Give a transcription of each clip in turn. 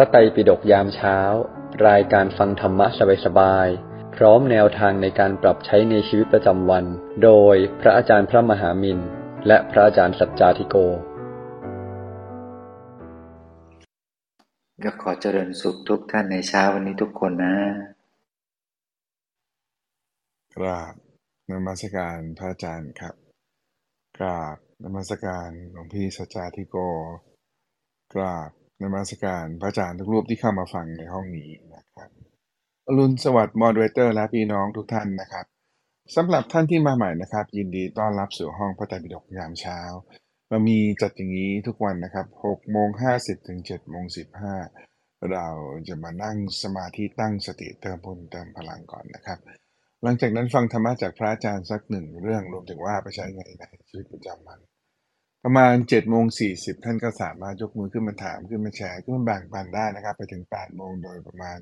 ระไตรปิฎกยามเช้า รายการฟังธรรมะสบายๆ พร้อมแนวทางในการปรับใช้ในชีวิตประจำวัน โดยพระอาจารย์พระมหามินและพระอาจารย์สัจจาธิโกก็ขอเจริญสุขทุกท่านในเช้าวันนี้ทุกคนนะ กราบนมัสการพระอาจารย์ครับ กราบนมัสการหลวงพี่สัจจาธิโก กราบ นมัสการพระอาจารย์ทุกรูปที่เข้ามาฟังในห้องนี้นะครับอรุณสวัสดิ์มอดเรเตอร์และพี่น้องทุกท่านนะครับสำหรับท่านที่มาใหม่นะครับ ยินดีต้อนรับสู่ห้องพระไตรปิฎกยามเช้าเรามีจัดอย่างนี้ทุกวันนะครับ6โมง50ถึง7โมง15 เราจะมานั่งสมาธิตั้งสติเติมพลเติมพลังก่อนนะครับ หลังจากนั้นฟังธรรมะจากพระอาจารย์สักหนึ่งเรื่องรวมถึงว่าไปใช้ไงในชีวิตประจำวัน ประมาณ7จ็ดโมงสีท่านก็สามารถยกมือขึ้นมาถามขึ้นมาแชร์ขึ้นมาแบ่งปันได้นะครับ ไปถึง8ปดโมงโดยประมาณ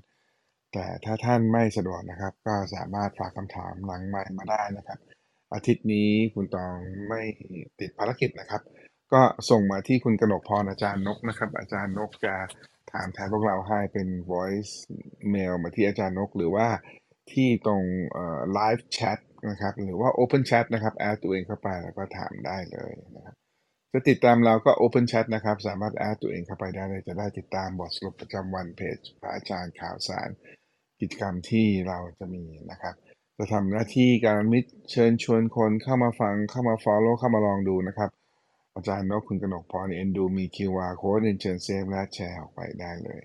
แต่ถ้าท่านไม่สะดวกนะครับ ก็สามารถฝากคำถามหลังไมค์มาได้นะครับ อาทิตย์นี้คุณตองไม่ติดภารกิจนะครับ ก็ส่งมาที่คุณกนกพรอาจารย์นกนะครับ อาจารย์นกจะถามแทนพวกเราให้เป็น voice mail มาที่อาจารย์นกหรือว่าที่ตรง live chat นะครับ หรือว่า open chat นะครับ add ตัวเองเข้าไปแล้วก็ถามได้เลยนะครับ จะติดตามเราก็ Open Chat นะครับ สามารถ add ตัวเองเข้าไปได้เลยจะได้ติดตามบทสรุปประจำวันเพจพระอาจารย์ข่าวสาร กิจกรรมที่เราจะมีนะครับ จะทำหน้าที่กัลยาณมิตรเชิญชวนคนเข้ามาฟังเข้ามา Follow เข้ามาลองดูนะครับ อาจารย์นกคุณกนกพรเอ็นดูมี QR Code เรียนเชิญ save และแชร์ออกไปได้เลย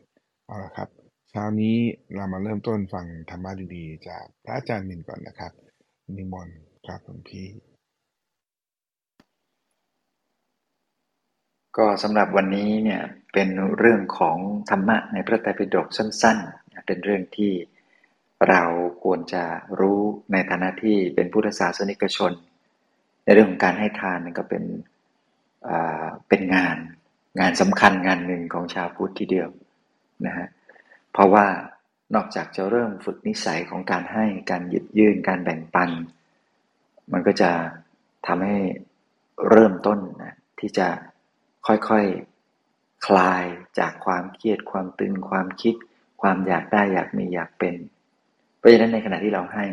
เอาละครับเช้านี้เรามาเริ่มต้นฟังธรรมะดีๆ จากพระอาจารย์มินก่อนนะครับ นิมนต์ครับหลวงพี่ ก็สำหรับวันนี้เนี่ยเป็นเรื่องของธรรมะในพระไตรปิฎกสั้นๆ เป็นเรื่องที่เราควรจะรู้ในฐานะที่เป็นพุทธศาสนิกชน ในเรื่องของการให้ทานก็เป็นเป็นงานงานสำคัญงานหนึ่งของชาวพุทธทีเดียวนะฮะเพราะว่านอกจากจะเริ่มฝึกนิสัยของการให้การหยิบยื่นการแบ่งปัน มันก็จะทำให้เริ่มต้นนะที่จะ ค่อยๆ คลายจากความเครียดความตึงความคิด ความอยากได้อยากมีอยากเป็น เพราะฉะนั้นในขณะที่เราให้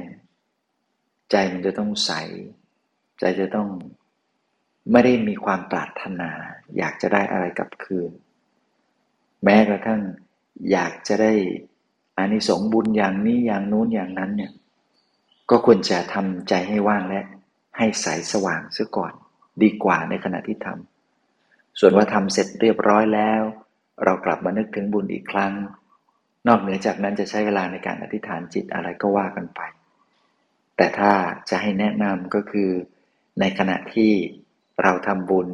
ใจมันจะต้องใส ใจจะต้องไม่ได้มีความปรารถนา อยากจะได้อะไรกลับคืน แม้กระทั่งอยากจะได้อานิสงส์บุญอย่างนี้อย่างนู้นอย่างนั้นเนี่ยก็ควรจะทำใจให้ว่างและให้ใสสว่างซะก่อน ดีกว่าในขณะที่ทำ ส่วนว่าทำเสร็จเรียบร้อยแล้ว เรากลับมานึกถึงบุญอีกครั้ง นอกเหนือจากนั้นจะใช้เวลาในการอธิษฐานจิตอะไรก็ว่ากันไป แต่ถ้าจะให้แนะนำก็คือ ในขณะที่เราทำบุญ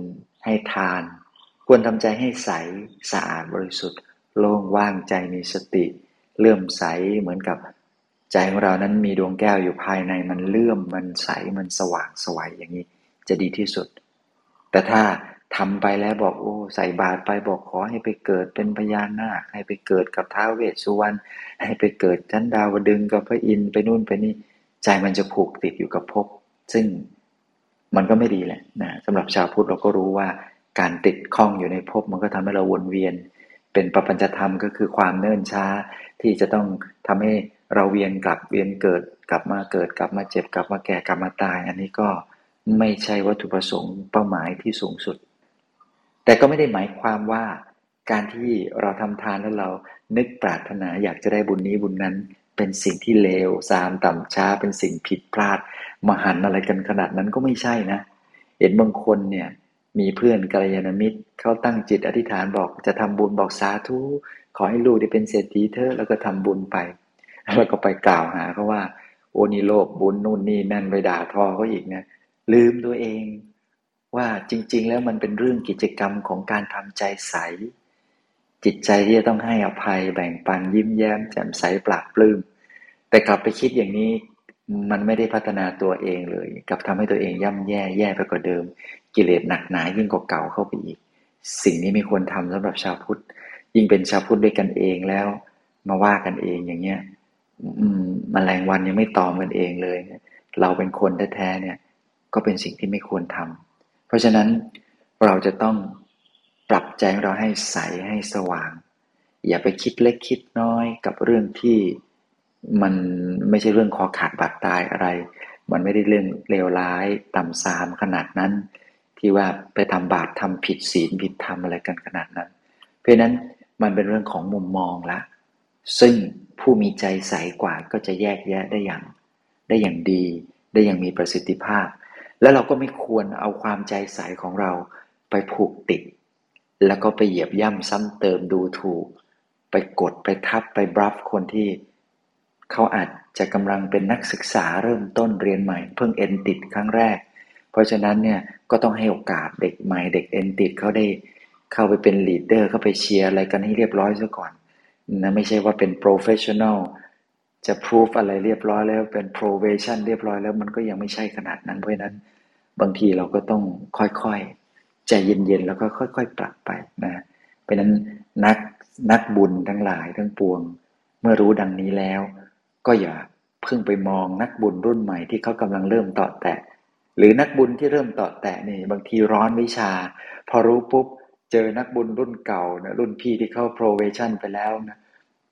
ให้ทาน ควรทำใจให้ใสสะอาดบริสุทธิ์ โล่งว่างใจมีสติ เลื่อมใสเหมือนกับใจของเรานั้นมีดวงแก้วอยู่ภายในมันเลื่อมมันใสมันสว่างสวัยอย่างนี้จะดีที่สุด แต่ถ้า ทำไปแล้วบอกโอ้ใส่บาตรไปบอกขอให้ไปเกิดเป็นพญานาค ให้ไปเกิดกับท้าวเวสสุวรรณให้ไปเกิดชั้นดาวดึงกับพระอินทร์ไปนู่นไปนี่ ใจมันจะผูกติดอยู่กับภพซึ่งมันก็ไม่ดีแหละนะสำหรับชาวพุทธเราก็รู้ว่าการติดข้องอยู่ในภพมันก็ทำให้เราวนเวียน เป็นปปัญจธรรมก็คือความเนิ่นช้า ที่จะต้องทำให้เราเวียนกลับเวียนเกิดกลับมาเกิดกลับมาเจ็บกลับมาแก่กลับมาตาย อันนี้ก็ไม่ใช่วัตถุประสงค์เป้าหมายที่สูงสุด แต่ก็ไม่ได้หมายความว่าการที่เราทำทานแล้วเรานึกปรารถนาอยากจะได้บุญนี้บุญนั้น เป็นสิ่งที่เลวสามต่ำช้า เป็นสิ่งผิดพลาด มหันอะไรกันขนาดนั้นก็ไม่ใช่นะ เห็นบางคนเนี่ยมีเพื่อนกัลยาณมิตรเขาตั้งจิตอธิษฐานบอกจะทำบุญบอกสาธุขอให้ลูกได้เป็นเศรษฐีเถอแล้วก็ทำบุญไป แล้วก็ไปกล่าวหาเขาว่า โอนี่โลภบุญนู่นนี่นั่นไปด่าทอเขาอีกนะลืมตัวเอง ว่าจริง ๆ แล้วมันเป็นเรื่องกิจกรรมของการทำใจใส จิตใจที่จะต้องให้อภัยแบ่งปันยิ้มแย้มแจ่มใสปราบปลื้มแต่กลับไปคิดอย่างนี้มันไม่ได้พัฒนาตัวเองเลยกลับทำให้ตัวเองย่ำแย่แย่ไปกว่าเดิม กิเลสหนักหนายิ่งกว่าเก่าเข้าไปอีก สิ่งนี้ไม่ควรทำสำหรับชาวพุทธ ยิ่งเป็นชาวพุทธด้วยกันเองแล้ว มาว่ากันเองอย่างเงี้ยอืมมแมลงวันยังไม่ตอมกันเองเลย เราเป็นคนแท้ๆเนี่ย ก็เป็นสิ่งที่ไม่ควรทำ เพราะฉะนั้นเราจะต้องปรับใจของเราให้ใสให้สว่าง อย่าไปคิดเล็กคิดน้อยกับเรื่องที่มันไม่ใช่เรื่องคอขาดบาดตายอะไร มันไม่ได้เรื่องเลวร้ายต่ำซามขนาดนั้น ที่ว่าไปทำบาปทำผิดศีลผิดธรรมอะไรกันขนาดนั้น เพราะนั้นมันเป็นเรื่องของมุมมองละ ซึ่งผู้มีใจใสกว่าก็จะแยกแยะได้อย่าง ได้อย่างดี ได้อย่างมีประสิทธิภาพ แล้วเราก็ไม่ควรเอาความใจใสของเราไปผูกติด แล้วก็ไปเหยียบย่ำซ้ำเติมดูถูก ไปกดไปทับไปบลัฟคนที่ เขาอาจจะกำลังเป็นนักศึกษาเริ่มต้นเรียนใหม่ เพิ่งเอ็นติดครั้งแรก เพราะฉะนั้นเนี่ยก็ต้องให้โอกาสเด็กใหม่เด็กเอ็นติดเขาได้เข้าไปเป็น leader เข้าไปเชียร์อะไรกันให้เรียบร้อยซะก่อนนะไม่ใช่ว่าเป็น professional จะพิสูจน์อะไรเรียบร้อยแล้วเป็น probation เรียบร้อยแล้วมันก็ยังไม่ใช่ขนาดนั้น เพราะนั้นบางทีเราก็ต้องค่อยๆใจเย็นๆแล้วก็ค่อย ๆ ปรับไปนะเพราะนั้นนักนักบุญทั้งหลายทั้งปวง เมื่อรู้ดังนี้แล้ว ก็อย่าเพิ่งไปมองนักบุญรุ่นใหม่ที่เขากำลังเริ่มเตาะแตะ หรือนักบุญที่เริ่มต่อแตะนี่บางทีร้อนวิชา พอรู้ปุ๊บเจอนักบุญรุ่นเก่านะรุ่นพี่ที่เข้า probation ไปแล้วนะ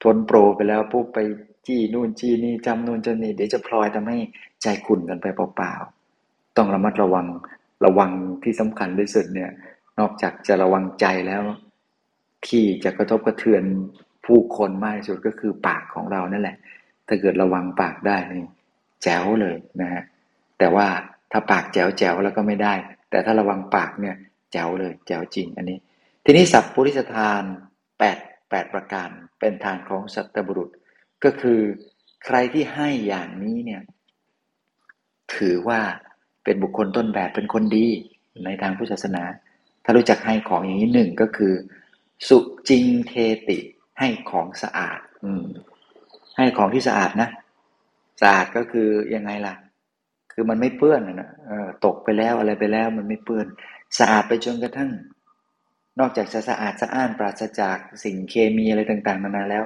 ทนโปรไปแล้วปุ๊บไป จี้นู่นจี้นี่จำนู่นจำนี่เดี๋ยวจะพลอยทำให้ใจขุ่นกันไปเปล่าๆต้องระมัดระวังระวังที่สำคัญที่สุดเนี่ย นอกจากจะระวังใจแล้ว ที่จะกระทบกระเทือนผู้คนมากที่สุดก็คือปากของเรานั่นแหละ ถ้าเกิดระวังปากได้นี่แจ๋วเลยนะฮะแต่ว่าถ้าปากแจ๋วแจ๋วแล้วก็ไม่ได้ แต่ถ้าระวังปากเนี่ยแจ๋วเลยแจ๋วจริงอันนี้ ทีนี้สัพพุริสทานแปดแปดประการเป็นทางของสัตบุรุษ ก็คือใครที่ให้อย่างนี้เนี่ย ถือว่าเป็นบุคคลต้นแบบเป็นคนดีในทางพุทธศาสนา ถ้ารู้จักให้ของอย่างนี้หนึ่งก็คือ สุจริงเทติให้ของสะอาด อืม ให้ของที่สะอาดนะสะอาดก็คือยังไงล่ะ คือมันไม่เปื้อนนะตกไปแล้วอะไรไปแล้ว มันไม่เปื้อน สะอาดไปจนกระทั่ง นอกจากจะสะอาดสะอ้านปราศจากสิ่งเคมีอะไรต่าง ๆ นานาแล้ว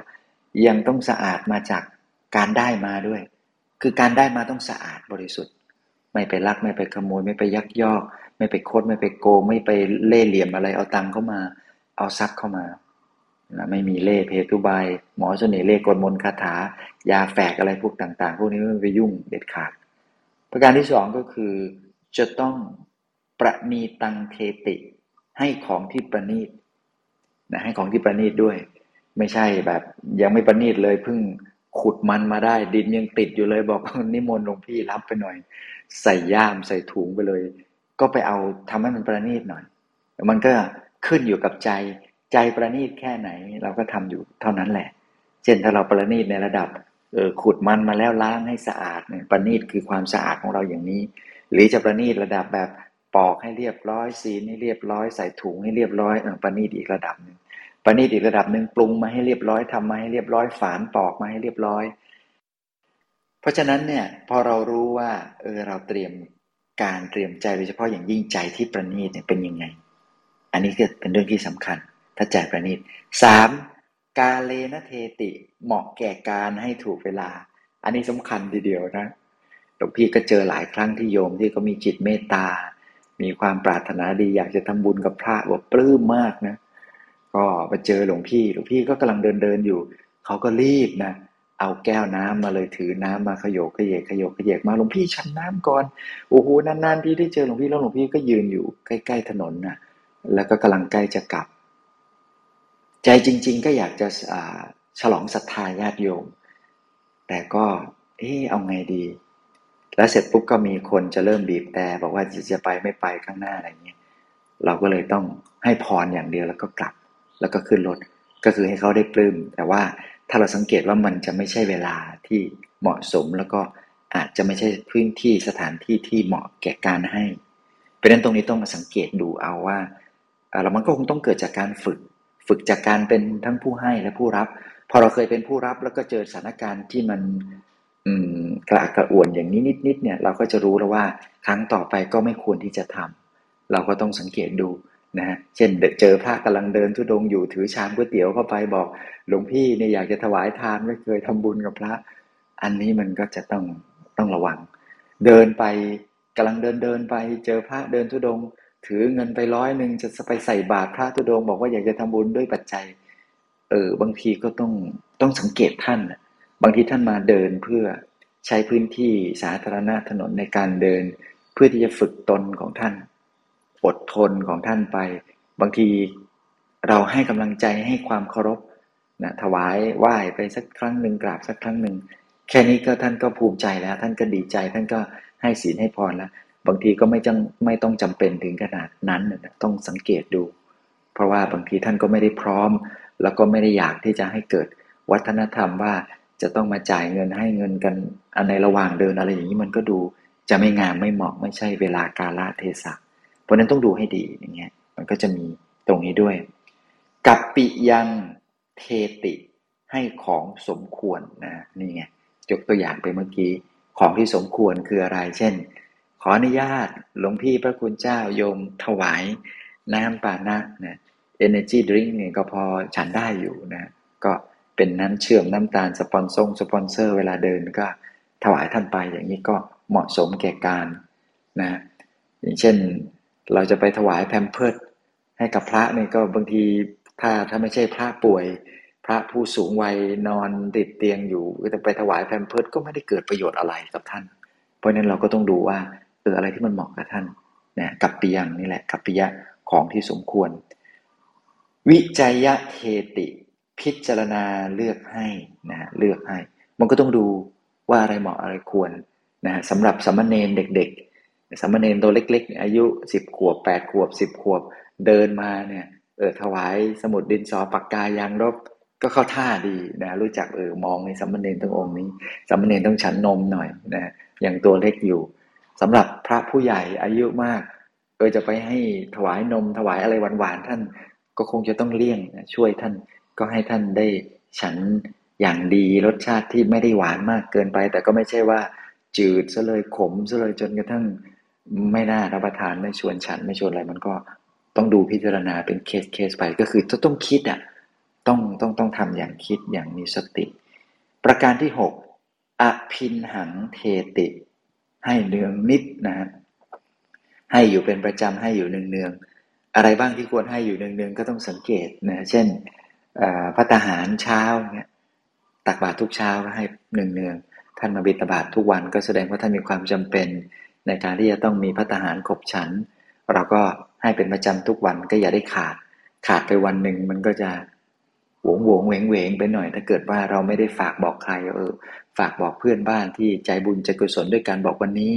ยังต้องสะอาดมาจากการได้มาด้วย คือการได้มาต้องสะอาดบริสุทธิ์ ไม่ไปลักไม่ไปขโมย ไม่ไปยักยอก ไม่ไปโคดไม่ไปโกง ไม่ไปเล่เหลี่ยมอะไรเอาตังเข้ามา เอาทรัพย์เข้ามานะไม่มีเล่เพทุบาย หมอเสน่ห์เล่กลมนคาถา ยาแฝกอะไรพวกต่าง ๆ พวกนี้ไม่ไปยุ่งเด็ดขาด ประการที่สองก็คือจะต้องประนีตังเทติให้ของที่ประนีตนะให้ของที่ประนีตด้วย ไม่ใช่แบบยังไม่ประนีตเลยเพิ่งขุดมันมาได้ ดินยังติดอยู่เลย บอกนิมนต์หลวงพี่รับไปหน่อย ใส่ย่ามใส่ถุงไปเลย ก็ไปเอาทำให้มันประนีตหน่อย มันก็ขึ้นอยู่กับใจ ใจประณีตแค่ไหน เราก็ทำอยู่เท่านั้นแหละ เช่นถ้าเราประณีตในระดับเออขุดมันมาแล้วล้างให้สะอาดเนี่ยประณีตคือความสะอาดของเราอย่างนี้ หรือจะประณีตระดับแบบปอกให้เรียบร้อยซีนให้เรียบร้อยใส่ถุงให้เรียบร้อยเออประณีตอีกระดับหนึ่ง ประณีตอีกระดับหนึ่งปรุงมาให้เรียบร้อยทำมาให้เรียบร้อยฝานปอกมาให้เรียบร้อย เพราะฉะนั้นเนี่ยพอเรารู้ว่าเออเราเตรียมการเตรียมใจโดยเฉพาะอย่างยิ่งใจที่ประณีตเนี่ยเป็นยังไง อันนี้ก็เป็นเรื่องที่สำคัญ ถ้าใจประณีตสามกาเลนะเทติเหมาะแก่การให้ถูกเวลา อันนี้สำคัญทีเดียวนะหลวงพี่ก็เจอหลายครั้งที่โยมที่เขามีจิตเมตตา มีความปรารถนาดีอยากจะทำบุญกับพระว่าปลื้มมากนะ ก็มาเจอหลวงพี่หลวงพี่ก็กำลังเดินเดินอยู่ เขาก็รีบนะเอาแก้วน้ำมาเลยถือน้ำมาขยโกขยเยกขยโกขยเยกมาหลวงพี่ชันน้ำก่อนโอ้โหนานๆพี่ได้เจอหลวงพี่แล้วหลวงพี่ก็ยืนอยู่ใกล้ๆถนนนะแล้วก็กำลังใกล้จะกลับ ใจจริง ๆ ก็อยากจะฉลองศรัทธาญาติโยม แต่ก็ เออเอาไงดี แล้วเสร็จปุ๊บก็มีคนจะเริ่มบีบแต่บอกว่าจะไปไม่ไปข้างหน้าอะไรเงี้ยเราก็เลยต้องให้พรอย่างเดียวแล้วก็กลับ แล้วก็ขึ้นรถก็คือให้เขาได้ปลื้มแต่ว่าถ้าเราสังเกตว่ามันจะไม่ใช่เวลาที่เหมาะสมแล้วก็อาจจะไม่ใช่พื้นที่สถานที่ที่เหมาะแก่การให้ เพราะนั้นตรงนี้ต้องมาสังเกตดูเอาว่าเรามันก็คงต้องเกิดจากการฝึก ฝึกจากการเป็นทั้งผู้ให้และผู้รับ พอเราเคยเป็นผู้รับแล้วก็เจอสถานการณ์ที่มันกระอักกระอ่วนอย่างนี้นิดๆเนี่ยเราก็จะรู้แล้วว่าครั้งต่อไปก็ไม่ควรที่จะทำเราก็ต้องสังเกตดู นะฮะเช่นเจอพระกำลังเดินทุดงอยู่ถือชามก๋วยเตี๋ยวเข้าไปบอก หลวงพี่เนี่ยอยากจะถวายทานไม่เคยทำบุญกับพระ อันนี้มันก็จะต้องต้องระวัง เดินไปกำลังเดินเดินไป เจอพระเดินทุดง ถือเงินไปร้อยหนึ่งจะไปใส่บาตรพระตุดง บอกว่าอยากจะทำบุญด้วยปัจจัยเออบางทีก็ต้องต้องสังเกตท่านบางทีท่านมาเดินเพื่อใช้พื้นที่สาธารณะถนนในการเดิน เพื่อที่จะฝึกตนของท่าน อดทนของท่านไป บางทีเราให้กำลังใจให้ความเคารพนะถวายไหว้ไปสักครั้งหนึ่งกราบสักครั้งหนึ่งแค่นี้ก็ท่านก็ภูมิใจแล้ว ท่านก็ดีใจ ท่านก็ให้ศีลให้พรแล้ว บางทีก็ไม่จังไม่ต้องจำเป็นถึงขนาดนั้นนะต้องสังเกตดู เพราะว่าบางทีท่านก็ไม่ได้พร้อม แล้วก็ไม่ได้อยากที่จะให้เกิดวัฒนธรรมว่าจะต้องมาจ่ายเงินให้เงินกันอันในระหว่างเดินอะไรอย่างนี้มันก็ดูจะไม่งามไม่เหมาะไม่ใช่เวลากาลเทศะ เพราะนั้นต้องดูให้ดีอย่างเงี้ยมันก็จะมีตรงนี้ด้วย กับปิยังเทติให้ของสมควรนะนี่ไงยกตัวอย่างไปเมื่อกี้ของที่สมควรคืออะไร เช่น ขออนุญาตหลวงพี่พระคุณเจ้าโยมถวาย น้ำปานะนะ energy drink เนี่ยก็พอฉันได้อยู่นะก็เป็นน้ำเชื่อมน้ำตาลสปอนซงสปอนเซอร์ เวลาเดินก็ถวายท่านไปอย่างนี้ก็เหมาะสมแก่กาลนะอย่างเช่น เราจะไปถวายแพมเพิร์สให้กับพระเนี่ยก็บางทีถ้าถ้าไม่ใช่พระป่วย พระผู้สูงวัยนอนติดเตียงอยู่จะไปถวายแพมเพิร์สก็ไม่ได้เกิดประโยชน์อะไรกับท่าน เพราะนั้นเราก็ต้องดูว่าเอออะไรที่มันเหมาะกับท่านเนี่ยกับปิยังนี่แหละกับปิยะของที่สมควร วิจัยเทติ พิจารณาเลือกให้นะเลือกให้ มันก็ต้องดูว่าอะไรเหมาะอะไรควรนะสำหรับสมณเณรเด็กๆ สมณเณรตัวเล็กๆ อายุสิบขวบแปดขวบสิบขวบเดินมาเนี่ยเออถวายสมุดดินสอปากกายางรบก็เข้าท่าดีนะรู้จักเออมองในสมณเณรทั้งองค์นี้สมณเณรต้องฉันนมหน่อยนะอย่างตัวเล็กอยู่สำหรับพระผู้ใหญ่อายุมากเออจะไปให้ถวายนมถวายอะไรหวานๆท่านก็คงจะต้องเลี่ยงช่วยท่านก็ให้ท่านได้ฉันอย่างดีรสชาติที่ไม่ได้หวานมากเกินไป แต่ก็ไม่ใช่ว่าจืดซะเลยขมซะเลยจนกระทั่ง ไม่น่ารับประทานไม่ชวนฉันไม่ชวนอะไรมันก็ต้องดูพิจารณาเป็นเคสเคสไปก็คือต้องคิดอะต้องต้องต้องทำอย่างคิดอย่างมีสติ ประการที่หกอภินหังเทติ ให้เนืองนิดนะฮะให้อยู่เป็นประจำให้อยู่เนืองเนืองอะไรบ้างที่ควรให้อยู่เนืองเนืองก็ต้องสังเกตนะเช่นพระทหารเช้าเนี่ยตักบาตรทุกเช้าก็ให้หนึ่งเนืองท่านมาบิณฑบาตทุกวันก็แสดงว่าท่านมีความจำเป็น ในการที่จะต้องมีพระทหารขบฉัน เราก็ให้เป็นประจำทุกวันก็อย่าได้ขาด ขาดไปวันหนึ่งมันก็จะหวงหวงเหวงเหวงไปหน่อย ถ้าเกิดว่าเราไม่ได้ฝากบอกใครเออฝากบอกเพื่อนบ้านที่ใจบุญใจกุศลด้วยการบอกวันนี้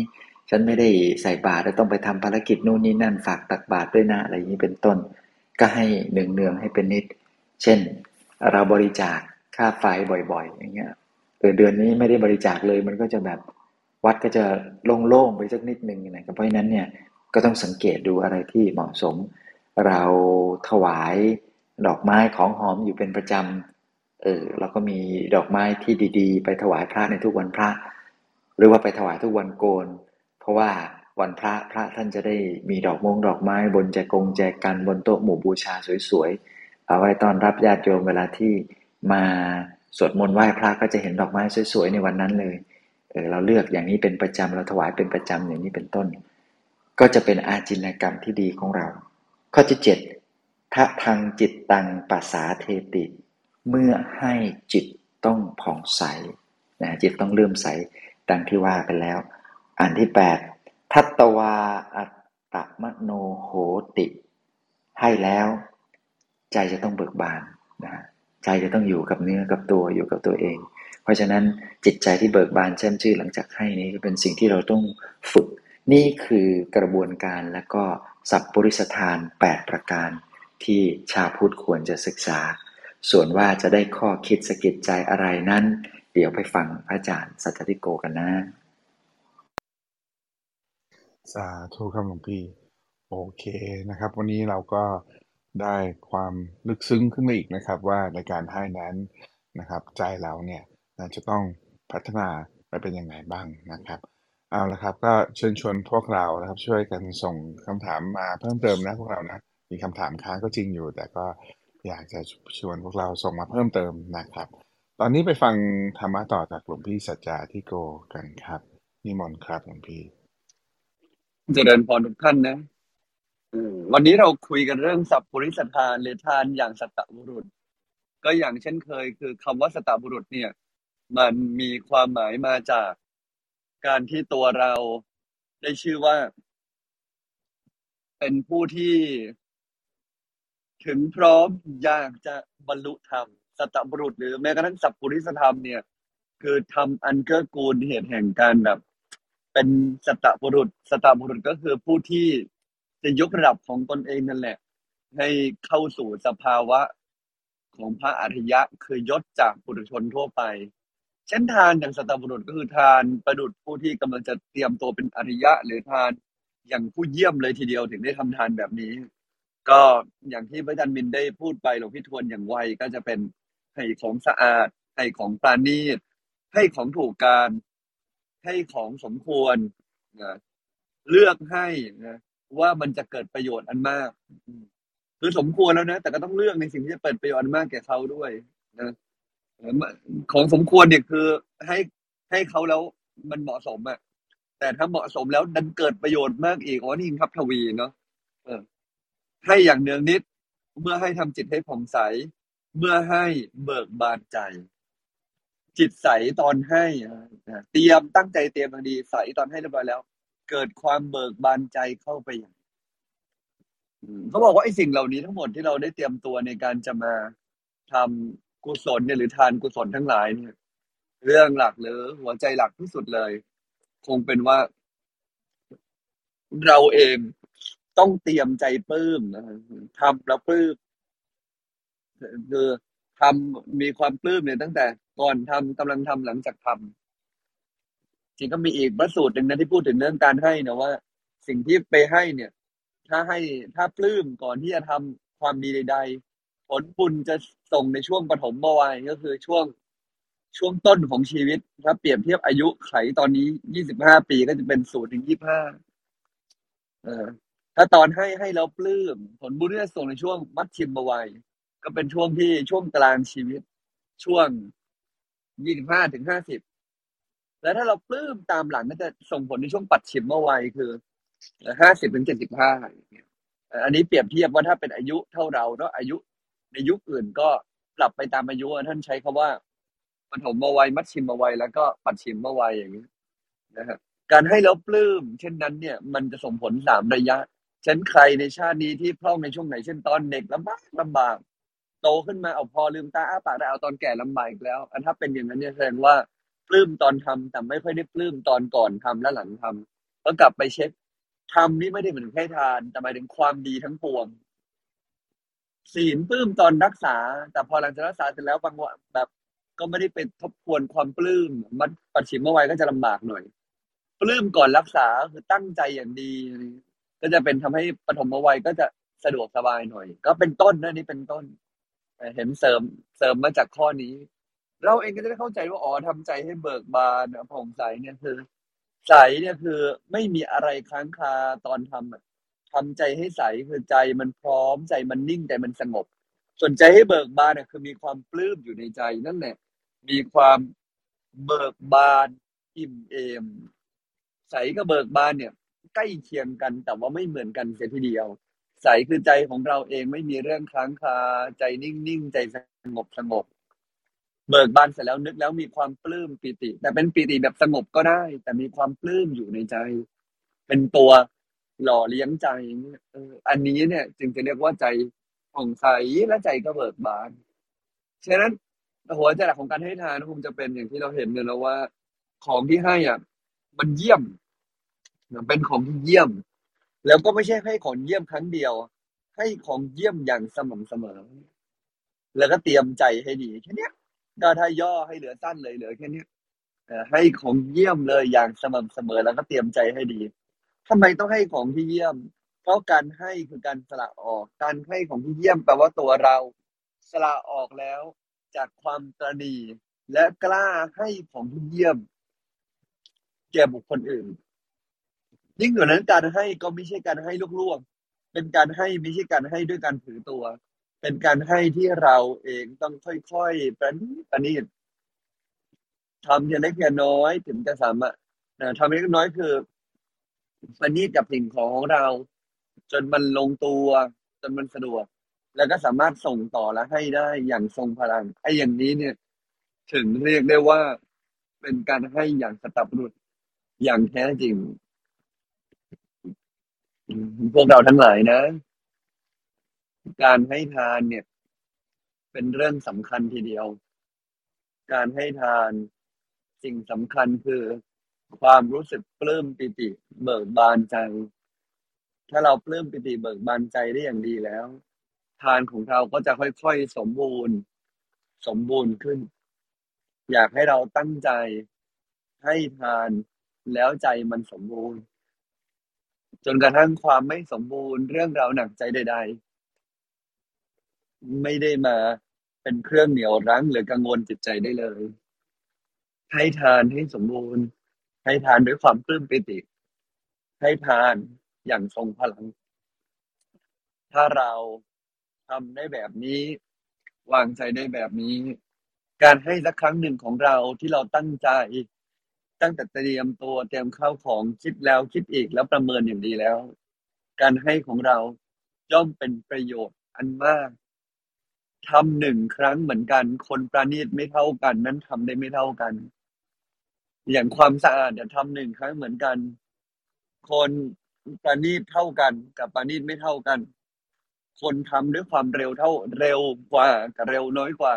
ฉันไม่ได้ใส่บาตรแล้วต้องไปทำภารกิจนู่นนี่นั่น ฝากตักบาตรด้วยนะอะไรอย่างนี้เป็นต้น ก็ให้หนึ่งเนืองให้เป็นนิด เช่น เราบริจาคค่าไฟบ่อย ๆ อย่างเงี้ยเออเดือนนี้ไม่ได้บริจาคเลยมันก็จะแบบ วัดก็จะโล่งๆไปสักนิดนึงนะครับเพราะฉะนั้นเนี่ยก็ต้องสังเกตดูอะไรที่เหมาะสม เราถวายดอกไม้ของหอมอยู่เป็นประจำเออเราก็มีดอกไม้ที่ดีๆ ไปถวายพระในทุกวันพระ หรือว่าไปถวายทุกวันโกน เพราะว่าวันพระพระท่านจะได้มีดอกมงดอกไม้ บนแจกงแจกันบนโต๊ะหมู่บูชาสวยๆเอาไว้ตอนรับญาติโยมเวลาที่มาสวดมนต์ไหว้พระก็จะเห็นดอกไม้สวยๆในวันนั้นเลย เออเราเลือกอย่างนี้เป็นประจำเราถวายเป็นประจำอย่างนี้เป็นต้น ก็จะเป็นอาจินกรรมที่ดีของเรา ข้อที่เจ็ดทะทางจิตตังปัสสาเทติ เมื่อให้จิตต้องผ่องใสนะจิตต้องเลื่อมใสดังที่ว่าไปแล้ว อันที่แปดทัตตวาอัตตมโนโหติ ให้แล้วใจจะต้องเบิกบานนะใจจะต้องอยู่กับเนื้อกับตัวอยู่กับตัวเอง เพราะฉะนั้นจิตใจที่เบิกบานแช่มชื่นหลังจากให้นี้เป็นสิ่งที่เราต้องฝึก นี่คือกระบวนการและก็สัพปริสทาน 8 ประการที่ชาพุทธควรจะศึกษา ส่วนว่าจะได้ข้อคิดสกิดใจอะไรนั้น เดี๋ยวไปฟังอาจารย์สัจติโกกันนะ สาธุครับหลวงพี่ โอเคนะครับ วันนี้เราก็ได้ความลึกซึ้งขึ้นมาอีกนะครับ ว่าในการให้นั้นนะครับ ใจเราเนี่ย จะต้องพัฒนาไปเป็นยังไงบ้างนะครับเอาละครับก็เชิญชวนพวกเรานะครับช่วยกันส่งคำถามมาเพิ่มเติมนะพวกเรานะมีคำถามค้างก็จริงอยู่ แต่ก็อยากจะชวนพวกเราส่งมาเพิ่มเติมนะครับ ตอนนี้ไปฟังธรรมะต่อจากหลวงพี่สัจจาที่โกกันครับนิมนต์ครับหลวงพี่เจริญพรทุกท่านนะวันนี้เราคุยกันเรื่องสัพปริสทานหรือทานอย่างสัตบุรุษ ก็อย่างเช่นเคย คือคำว่าสตบุรุษเนี่ย มันมีความหมายมาจากการที่ตัวเราได้ชื่อว่า เป็นผู้ที่ ถึงพร้อมอยากจะบรรลุธรรมสัตบุรุษหรือแม้กระทั่งสัพพุริสธรรมเนี่ย คือทำอันเกื้อกูลเหตุแห่งการแบบ เป็นสัตบุรุษสัตบุรุษก็คือผู้ที่จะยกระดับของตนเองนั่นแหละ ให้เข้าสู่สภาวะของพระอริยะคือยศจากปุถุชนทั่วไป เช่นทานอย่างสัตบุรุษก็คือทานประดุษผู้ที่กำลังจะเตรียมตัวเป็นอริยะ หรือทานอย่างผู้เยี่ยมเลยทีเดียวถึงได้ทำทานแบบนี้ ก็อย่างที่พระอาจารย์มินได้พูดไปหลวงพี่ทวนอย่างไวก็จะเป็นให้ของสะอาดให้ของปราณีตให้ของถูกการให้ของสมควรนะเลือกให้นะว่ามันจะเกิดประโยชน์อันมากคือสมควรแล้วนะ แต่ก็ต้องเลือกในสิ่งที่จะเปิดประโยชน์อันมากแก่เขาด้วยนะ ของสมควรเนี่ยคือให้ให้เขาแล้วมันเหมาะสมอะแต่ถ้าเหมาะสมแล้วดันเกิดประโยชน์มากอีกอ๋อนี่ครับทวีเนาะเออ ให้อย่างเนืองนิด เมื่อให้ทำจิตให้ผ่องใส เมื่อให้เบิกบานใจ จิตใสตอนให้เตรียมตั้งใจเตรียมอย่างดีใสตอนให้เรียบร้อยแล้ว เกิดความเบิกบานใจเข้าไปอย่างเขาบอกว่าไอ้สิ่งเหล่านี้ทั้งหมดที่เราได้เตรียมตัวในการจะมาทำ กุศลเนี่ยหรือทานกุศลทั้งหลายเนี่ย เรื่องหลักหรือหัวใจหลักที่สุดเลย คงเป็นว่า เราเองต้องเตรียมใจปลื้มนะทำแล้วปลื้มคือทำมีความปลื้มเนี่ยตั้งแต่ก่อนทำกำลังทำหลังจากทำจริงก็มีอีกพระสูตรหนึ่งนะที่พูดถึงเรื่องการให้นะว่า สิ่งที่ไปให้เนี่ย ถ้าให้ถ้าปลื้มก่อนที่จะทำความดีใดๆ ผลบุญจะส่งในช่วงปฐมวัยก็คือช่วงช่วงต้นของชีวิตถ้าเปรียบเทียบอายุไขตอนนี้ยี่สิบห้าปีก็จะเป็นศูนย์ถึงยี่ห้าเออ ถ้าตอนให้ให้แล้วปลื้มผลบุญจะส่งในช่วงมัดชิมวัยก็เป็นช่วงที่ช่วงกลางชีวิต ช่วงยี่สิบห้าถึงห้าสิบแล้วถ้าเราปลื้มตามหลังก็จะส่งผลในช่วงปัดชิมวัยคือห้าสิบถึงเจ็ดสิบห้าอันนี้เปรียบเทียบว่าถ้าเป็นอายุเท่าเราเนาะอายุ ในยุคอื่นก็ปรับไปตามอายุท่านใช้คาว่าปฐมมาวัยมัดชิมมาวัยแล้วก็ปัดชิมมาวัยอย่างนี้นะฮะการให้แล้วปลื้มเช่นนั้นเนี่ย มันจะส่งผลสามระยะฉันใครในชาตินี้ที่พร่องในช่วงไหนเช่นตอนเด็กลำบากลำบาก โตขึ้นมาเอาพอลืมตาอ้าปากได้เอาตอนแก่ลำบากอีกแล้ว อันถ้าเป็นอย่างนั้นเนี่ยแสดงว่าปลื้มตอนทำแต่ไม่ค่อยได้ปลื้มตอนก่อนทำและหลังทำก็กลับไปเช็คทำนี่ไม่ได้เหมือนแค่ทาน แต่หมายถึงความดีทั้งปวง ศีลปลื้มตอนรักษา แต่พอหลังจากรักษาเสร็จแล้วบางวันแบบก็ไม่ได้เป็นทบทวนความปลื้มมันปัจฉิมเมื่อไวยก็จะลำบากหน่อย ปลื้มก่อนรักษาคือตั้งใจอย่างดี ก็จะเป็นทำให้ปฐมวัยก็จะสะดวกสบายหน่อย ก็เป็นต้นนะนี่เป็นต้น เห็นเสริมเสริมมาจากข้อนี้ เราเองก็จะได้เข้าใจว่าอ๋อทำใจให้เบิกบานผ่องใสเนี่ยคือ ใสเนี่ยคือไม่มีอะไรค้างคาตอนทำ ทำใจให้ใสคือใจมันพร้อมใจมันนิ่งใจมันสงบ ส่วนใจให้เบิกบานเนี่ยคือมีความปลื้มอยู่ในใจนั่นแหละ มีความเบิกบานอิ่มเอม ใสกับเบิกบานเนี่ย ใกล้เคียงกันแต่ว่าไม่เหมือนกันเสียทีเดียว ใสคือใจของเราเองไม่มีเรื่องค้างคาใจนิ่งๆใจสงบสงบ เบิกบานเสร็จแล้วนึกแล้วมีความปลื้มปิติ แต่เป็นปิติแบบสงบก็ได้ แต่มีความปลื้มอยู่ในใจ เป็นตัว หล่อเลี้ยงใจอันนี้เนี่ย จึงจะเรียกว่าใจผ่องใสและใจก็เบิกบานฉะนั้นหัวใจหลักของการให้ทานคงจะเป็นอย่างที่เราเห็นเลยแล้วว่า ของที่ให้อะ มันเยี่ยมเป็นของที่เยี่ยม แล้วก็ไม่ใช่ให้ของเยี่ยมครั้งเดียว ให้ของเยี่ยมอย่างสม่ำเสมอ แล้วก็เตรียมใจให้ดีแค่นี้ก็ถ้าย่อให้เหลือสั้นเลยเหลือแค่นี้ให้ของเยี่ยมเลยอย่างสม่ำเสมอ แล้วก็เตรียมใจให้ดี ทำไมต้องให้ของที่เยี่ยม เพราะการให้คือการสละออก การให้ของที่เยี่ยมแปลว่าตัวเรา สละออกแล้วจากความตรณีและกล้าให้ของที่เยี่ยม แก่บุคคลอื่น ยิ่งกว่านั้นการให้ก็ไม่ใช่การให้ลวกๆเป็นการให้ไม่ใช่การให้ด้วยการถือตัว เป็นการให้ที่เราเองต้องค่อยๆประณีตประณีตทำอย่างเล็กอย่างน้อยถึงจะสามารถทำเล็กน้อยคือ ประณีตกับสิ่งของของเรา จนมันลงตัว จนมันสะดวก แล้วก็สามารถส่งต่อและให้ได้อย่างทรงพลังไอ้อย่างนี้เนี่ย ถึงเรียกได้ว่าเป็นการให้อย่างสตับรุษอย่างแท้จริง พวกเราทั้งหลายนะ การให้ทานเนี่ย เป็นเรื่องสำคัญทีเดียว การให้ทานสิ่งสำคัญคือ ความรู้สึกปลื้มปิติ เบิกบานใจ ถ้าเราปลื้มปิติเบิกบานใจได้อย่างดีแล้ว ทานของเราก็จะค่อยๆสมบูรณ์ สมบูรณ์ขึ้น อยากให้เราตั้งใจให้ทานแล้วใจมันสมบูรณ์ จนกระทั่งความไม่สมบูรณ์ เรื่องราวหนักใจใด ๆ ไม่ได้มาเป็นเครื่องเหนียวรั้งหรือกังวลจิตใจได้เลย ให้ทานให้สมบูรณ์ ให้ทานด้วยความปลื้มปิติ ให้ทานอย่างทรงพลัง ถ้าเราทำได้แบบนี้ วางใจได้แบบนี้ การให้สักครั้งหนึ่งของเราที่เราตั้งใจ ตั้งแต่เตรียมตัวเตรียมข้าวของคิดแล้วคิดอีกแล้วประเมินอย่างดีแล้ว การให้ของเราย่อมเป็นประโยชน์อันมากทำหนึ่งครั้งเหมือนกัน คนประณีตไม่เท่ากัน นั้นทำได้ไม่เท่ากัน อย่างความสะอาดเนี่ยทำหนึ่งครั้งเหมือนกัน คนประณีตเท่ากันกับประณีตไม่เท่ากัน คนทำด้วยความเร็วเท่าเร็วกว่ากับเร็วน้อยกว่า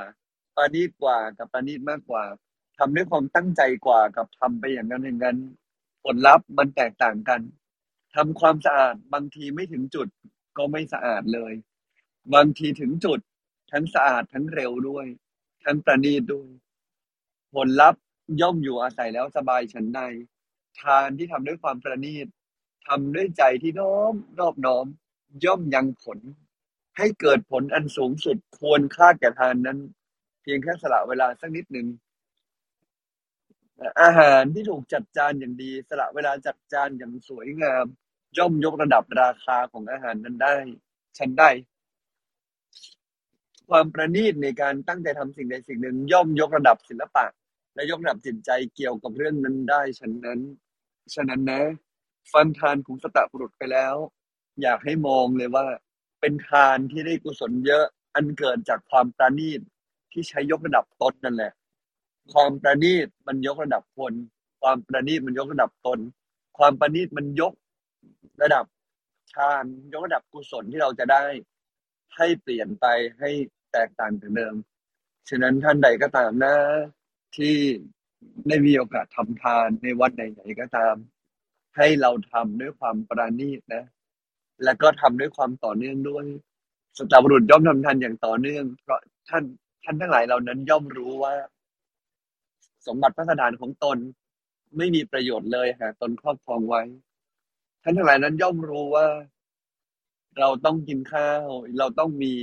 ประณีตกว่ากับประณีตมากกว่าทำด้วยความตั้งใจกว่ากับทำไปอย่างนั้นอย่างนั้นผลลัพธ์มันแตกต่างกันทำความสะอาดบางทีไม่ถึงจุดก็ไม่สะอาดเลย บางทีถึงจุด ทั้งสะอาดทั้งเร็วด้วย ทั้งประณีตด้วย ผลลัพธ์ ย่อมอยู่อาศัยแล้วสบายฉันใดทานที่ทำด้วยความประณีตทำด้วยใจที่น้อมนอบน้อม ย่อมยังผล ให้เกิดผลอันสูงสุดควรค่าแก่ทานนั้น เพียงแค่สละเวลาสักนิดหนึ่งอาหารที่ถูกจัดจานอย่างดี สละเวลาจัดจานอย่างสวยงาม ย่อมยกระดับราคาของอาหารนั้นได้ฉันได้ ความประณีตในการตั้งใจทำสิ่งใดสิ่งหนึ่ง ย่อมยกระดับศิลปะ และยกระดับจิตใจเกี่ยวกับเรื่องนั้นได้ฉะนั้น ฉะนั้นนะ ฟังทานของสตะบุรุษไปแล้ว อยากให้มองเลยว่า เป็นทานที่ได้กุศลเยอะอันเกิดจากความประณีตที่ใช้ยกระดับตนนั่นแหละ ความประณีตมันยกระดับคน ความประณีตมันยกระดับตน ความประณีตมันยกระดับฌานยกระดับกุศลที่เราจะได้ ให้เปลี่ยนไปให้แตกต่างจากเดิม ฉะนั้นท่านใดก็ตามนะ ที่ได้มีโอกาสทำทานในวันไหนๆก็ตาม ให้เราทำด้วยความประณีตนะ และก็ทำด้วยความต่อเนื่องด้วยสตาบุรุษย่อมทำทานอย่างต่อเนื่อง เพราะท่านท่านทั้งหลายเหล่านั้นย่อมรู้ว่า สมบัติพระสถานของตนไม่มีประโยชน์เลยหากตนครอบครองไว้ ท่านทั้งหลายนั้นย่อมรู้ว่า เราต้องกินข้าว เราต้องมี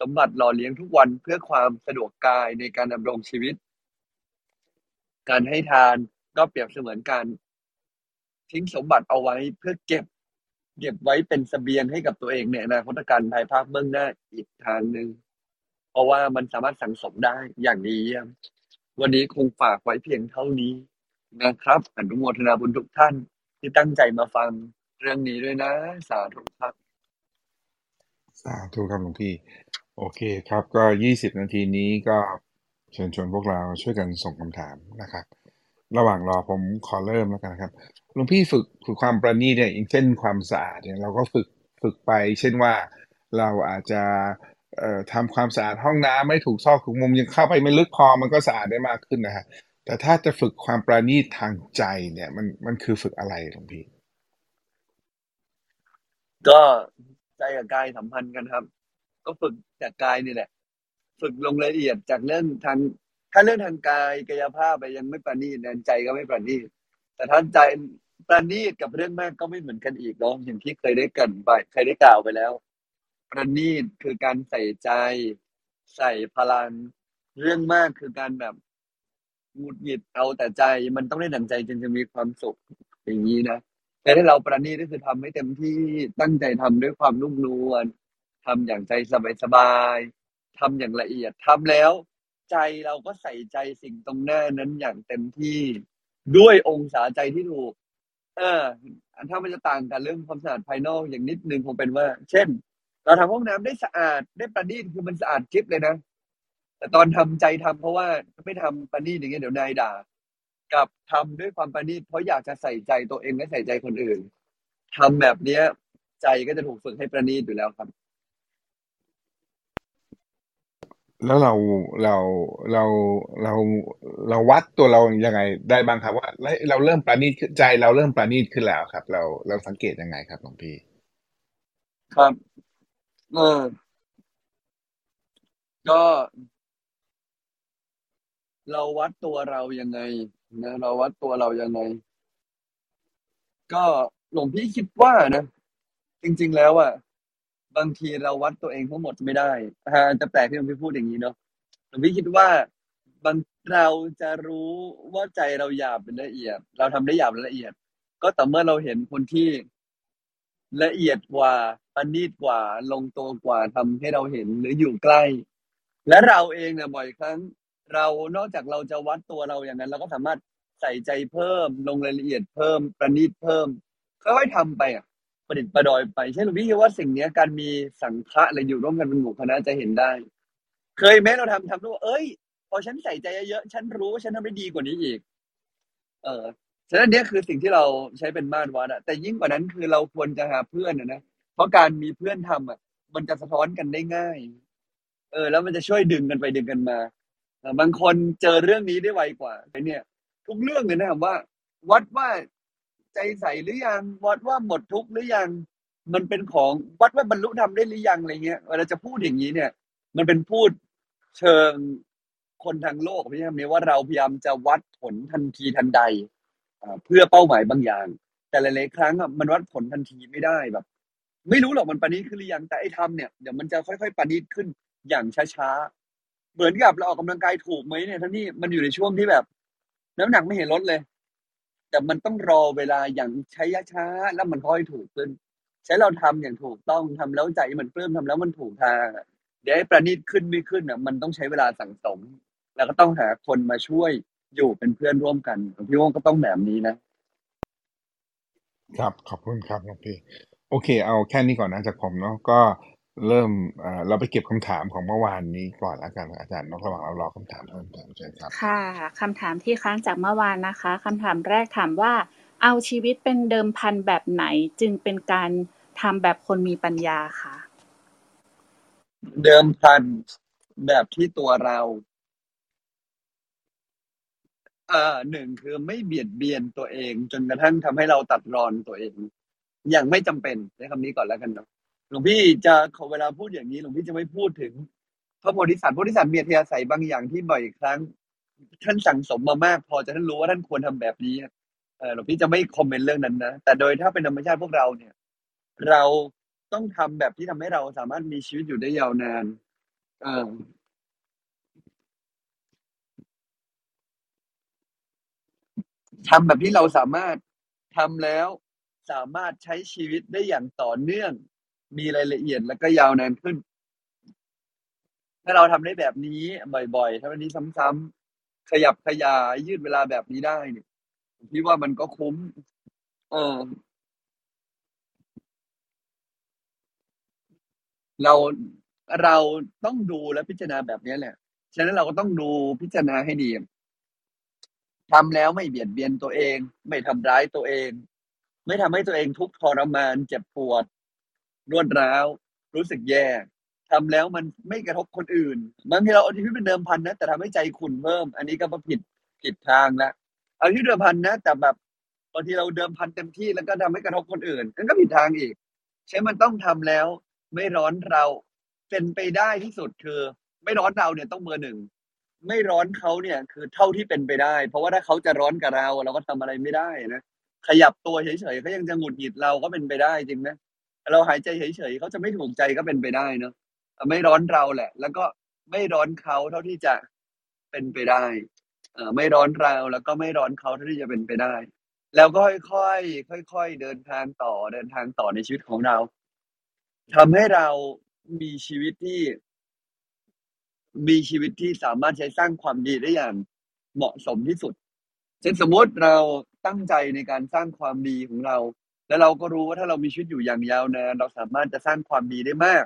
สมบัติหล่อเลี้ยงทุกวันเพื่อความสะดวกกายในการดำรงชีวิต การให้ทานก็เปรียบเสมือนการทิ้งสมบัติเอาไว้เพื่อเก็บ เก็บไว้เป็นเสบียงให้กับตัวเองในอนาคตการภายภาคเบื้องหน้าอีกทางหนึ่งเพราะว่ามันสามารถสังสมได้อย่างดีเยี่ยมวันนี้คงฝากไว้เพียงเท่านี้นะครับอนุโมทนาบุญทุกท่านที่ตั้งใจมาฟังเรื่องนี้ด้วยนะ สาธุครับ สาธุครับหลวงพี่ โอเคครับก็ยี่สิบนาทีนี้ก็ เชิญชวนพวกเราช่วยกันส่งคำถามนะครับ ระหว่างรอผมขอเริ่มแล้วกันนะครับหลวงพี่ฝึกฝึกความประณีตเนี่ยอย่างเช่นความสะอาดเนี่ยเราก็ฝึกฝึกไป เช่นว่าเราอาจจะเอ่อทำความสะอาดห้องน้ำไม่ถูกซอกถูกมุมยังเข้าไปไม่ลึกพอมันก็สะอาดได้มากขึ้นนะฮะแต่ถ้าจะฝึกความประณีตทางใจเนี่ยมันมันคือฝึกอะไรหลวงพี่ ก็ใจกับกายสัมพันธ์กันครับ ก็ฝึกจากกายนี่แหละ ฝึกลงรายละเอียดจากเรื่องทางถ้าเรื่องทางกายกายภาพไปยังไม่ประณีตเนี่ยใจก็ไม่ประณีตแต่ถ้านใจประณีตกับเรื่องมากก็ไม่เหมือนกันอีกเนาะอย่างที่เคยได้เกรินไปเคยได้กล่าวไปแล้ว ประณีตคือการใส่ใจ ใส่พลังเรื่องมากคือการแบบหงุดหงิดเอาแต่ใจมันต้องได้ดั่งใจจึงจะมีความสุขอย่างนี้นะแต่ถ้าเราประณีตก็คือทำให้เต็มที่ตั้งใจทำด้วยความนุ่มนวลทำอย่างใจสบายๆ ทำอย่างละเอียดทำแล้ว ใจเราก็ใส่ใจสิ่งตรงหน้านั้นอย่างเต็มที่ด้วยองศาใจที่ถูก เออถ้ามันจะต่างกันเรื่องความสะอาดภายนอกอย่างนิดนึงคงเป็นว่า เช่น เราทำห้องน้ำได้สะอาดได้ประณีตคือมันสะอาดจิ๊บเลยนะแต่ตอนทำใจทำเพราะว่าไม่ทำประณีตอย่างเงี้ยเดี๋ยวนายด่า กับทำด้วยความประณีตเพราะอยากจะใส่ใจตัวเองและใส่ใจคนอื่นทำแบบเนี้ย ใจก็จะถูกฝึกให้ประณีตอยู่แล้วครับ แล้วเราเราเราเราเราวัดตัวเรายังไงได้บ้างครับ ว่าเราเริ่มประณีตขึ้นใจ เราเริ่มประณีตขึ้นแล้วครับ เราเราสังเกตยังไงครับหลวงพี่ ครับเออก็ เราวัดตัวเรายังไงนะเราวัดตัวเรายังไง ก็หลวงพี่คิดว่านะจริง ๆ แล้วอะ บางทีเราวัดตัวเองทั้งหมดไม่ได้ฮะจะแปลกที่หลวงพี่พูดอย่างนี้เนาะหลวงพี่คิดว่าบางเราจะรู้ว่าใจเราหยาบเป็นละเอียด เราทำได้หยาบละเอียด ก็ต่อเมื่อเราเห็นคนที่ละเอียดกว่าประณีตกว่า ลงตัวกว่าทำให้เราเห็นหรืออยู่ใกล้ และเราเองเนี่ยบ่อยครั้ง เรานอกจากเราจะวัดตัวเราอย่างนั้น เราก็สามารถใส่ใจเพิ่ม ลงรายละเอียดเพิ่ม ประณีตเพิ่มค่อยๆทำไปอะ ประดิษฐ์ประดอยไปเช่นหลวงพี่คิดว่าสิ่งเนี้ยการมีสังฆะหรืออยู่ร่วมกันเป็นหมู่คณะจะเห็นได้ เคยแม้เราทำทำรู้ว่าเอ้ย พอฉันใส่ใจเยอะๆฉันรู้ฉันทำได้ดีกว่านี้อีก เออฉะนั้นเนี้ยคือสิ่งที่เราใช้เป็นมาตรวัดอะแต่ยิ่งกว่านั้นคือเราควรจะหาเพื่อนอะนะเพราะการมีเพื่อนทำอะมันจะสะท้อนกันได้ง่าย เออ แล้วมันจะช่วยดึงกันไปดึงกันมาบางคนเจอเรื่องนี้ได้ไวกว่าไอ้เนี่ย ทุกเรื่องเลยนะครับว่า วัดว่า ใจใสหรือยังวัดว่าหมดทุกข์หรือยัง มันเป็นของวัดว่าบรรลุธรรมได้หรือยังอะไรเงี้ยเวลาจะพูดอย่างนี้เนี่ย มันเป็นพูดเชิงคนทางโลกไม่ใช่ไหมว่าเราพยายามจะวัดผลทันทีทันใดเพื่อเป้าหมายบางอย่าง แต่หลายๆครั้งมันวัดผลทันทีไม่ได้แบบ ไม่รู้หรอกมันประณีตขึ้นหรือยังแต่ไอ้ทำเนี่ยเดี๋ยวมันจะค่อยๆประณีตขึ้นอย่างช้าๆเหมือนกับเราออกกำลังกายถูกไหมเนี่ยทั้งนี้มันอยู่ในช่วงที่แบบ น้ำหนักไม่เห็นลดเลย แต่มันต้องรอเวลาอย่างใช้ช้าๆแล้วมันค่อยถูกขึ้น ใช้เราทำอย่างถูกต้องทำแล้วใจมันปลื้มทำแล้วมันถูกทางเดี๋ยวประณีตขึ้นไม่ขึ้นอะมันต้องใช้เวลาสั่งสม แล้วก็ต้องหาคนมาช่วยอยู่เป็นเพื่อนร่วมกันพี่โอ้งก็ต้องแบบนี้นะครับขอบคุณครับหลวงพี่โอเค เอาแค่นี้ก่อนนะจากผมเนาะก็ เริ่มเอ่อเราไปเก็บคำถามของเมื่อวานนี้ก่อนแล้วกันอาจารย์เนอะระหว่างเรารอคำถามเพิ่มเติมเชิญครับค่ะคำถามที่ค้างจากเมื่อวานนะคะคำถามแรกถามว่า เอาชีวิตเป็นเดิมพันแบบไหนจึงเป็นการทำแบบคนมีปัญญาค่ะเดิมพันแบบที่ตัวเราเอ่อหนึ่งคือไม่เบียดเบียนตัวเอง จนกระทั่งทำให้เราตัดรอนตัวเอง อย่างไม่จำเป็นใช้คำนี้ก่อนแล้วกันเนาะ หลวงพี่จะขอเวลาพูดอย่างนี้ หลวงพี่จะไม่พูดถึง พระโพธิสัตว์พระโพธิสัตว์มีอัธยาศัยบางอย่างที่บ่อยครั้ง ท่านสั่งสมมามาก พอจะท่านรู้ว่าท่านควรทำแบบนี้เออหลวงพี่จะไม่คอมเมนต์เรื่องนั้นนะแต่โดยถ้าเป็นธรรมชาติพวกเราเนี่ย เราต้องทำแบบที่ทำให้เราสามารถมีชีวิตอยู่ได้ยาวนาน เออทำแบบที่เราสามารถทำแล้วสามารถใช้ชีวิตได้อย่างต่อเนื่อง มีรายละเอียดแล้วก็ยาวนานขึ้น ถ้าเราทำได้แบบนี้บ่อยๆทำแบบนี้ซ้ำๆขยับขยายยืดเวลาแบบนี้ได้เนี่ยผมคิดว่ามันก็คุ้ม เออ เราเราต้องดูและพิจารณาแบบนี้แหละ ฉะนั้นเราก็ต้องดูพิจารณาให้ดีทำแล้วไม่เบียดเบียนตัวเอง ไม่ทำร้ายตัวเอง ไม่ทำให้ตัวเองทุกข์ทรมาน เจ็บปวด รวดร้าว รู้สึกแย่ทำแล้วมันไม่กระทบคนอื่นบางทีเราเอาชีวิตเป็นเดิมพันนะแต่ทำให้ใจขุ่นเพิ่ม อันนี้ก็ผิดผิดทางละเอาชีวิตเดิมพันนะ แต่แบบบางทีเราเดิมพันเต็มที่แล้วก็ทำให้กระทบคนอื่นนั่นก็ผิดทางอีก ใช่มันต้องทำแล้ว ไม่ร้อนเราเป็นไปได้ที่สุดคือ ไม่ร้อนเราเนี่ยต้องเบอร์หนึ่งไม่ร้อนเขาเนี่ยคือเท่าที่เป็นไปได้ เพราะว่าถ้าเขาจะร้อนกับเรา เราก็ทำอะไรไม่ได้นะขยับตัวเฉยๆเขายังจะหงุดหงิดเราก็เป็นไปได้จริงไหม เราหายใจเฉยๆเขาจะไม่ถูกใจก็เป็นไปได้เนาะไม่ร้อนเราแหละ แล้วก็ไม่ร้อนเขาเท่าที่จะเป็นไปได้ เออไม่ร้อนเราแล้วก็ไม่ร้อนเขาเท่าที่จะเป็นไปได้ แล้วก็ค่อยๆค่อยๆเดินทางต่อเดินทางต่อในชีวิตของเราทำให้เรามีชีวิตที่ มีชีวิตที่สามารถใช้สร้างความดีได้อย่างเหมาะสมที่สุดเช่นสมมติเราตั้งใจในการสร้างความดีของเรา แล้วเราก็รู้ว่าถ้าเรามีชีวิตอยู่อย่างยาวนานเราสามารถจะสร้างความดีได้มาก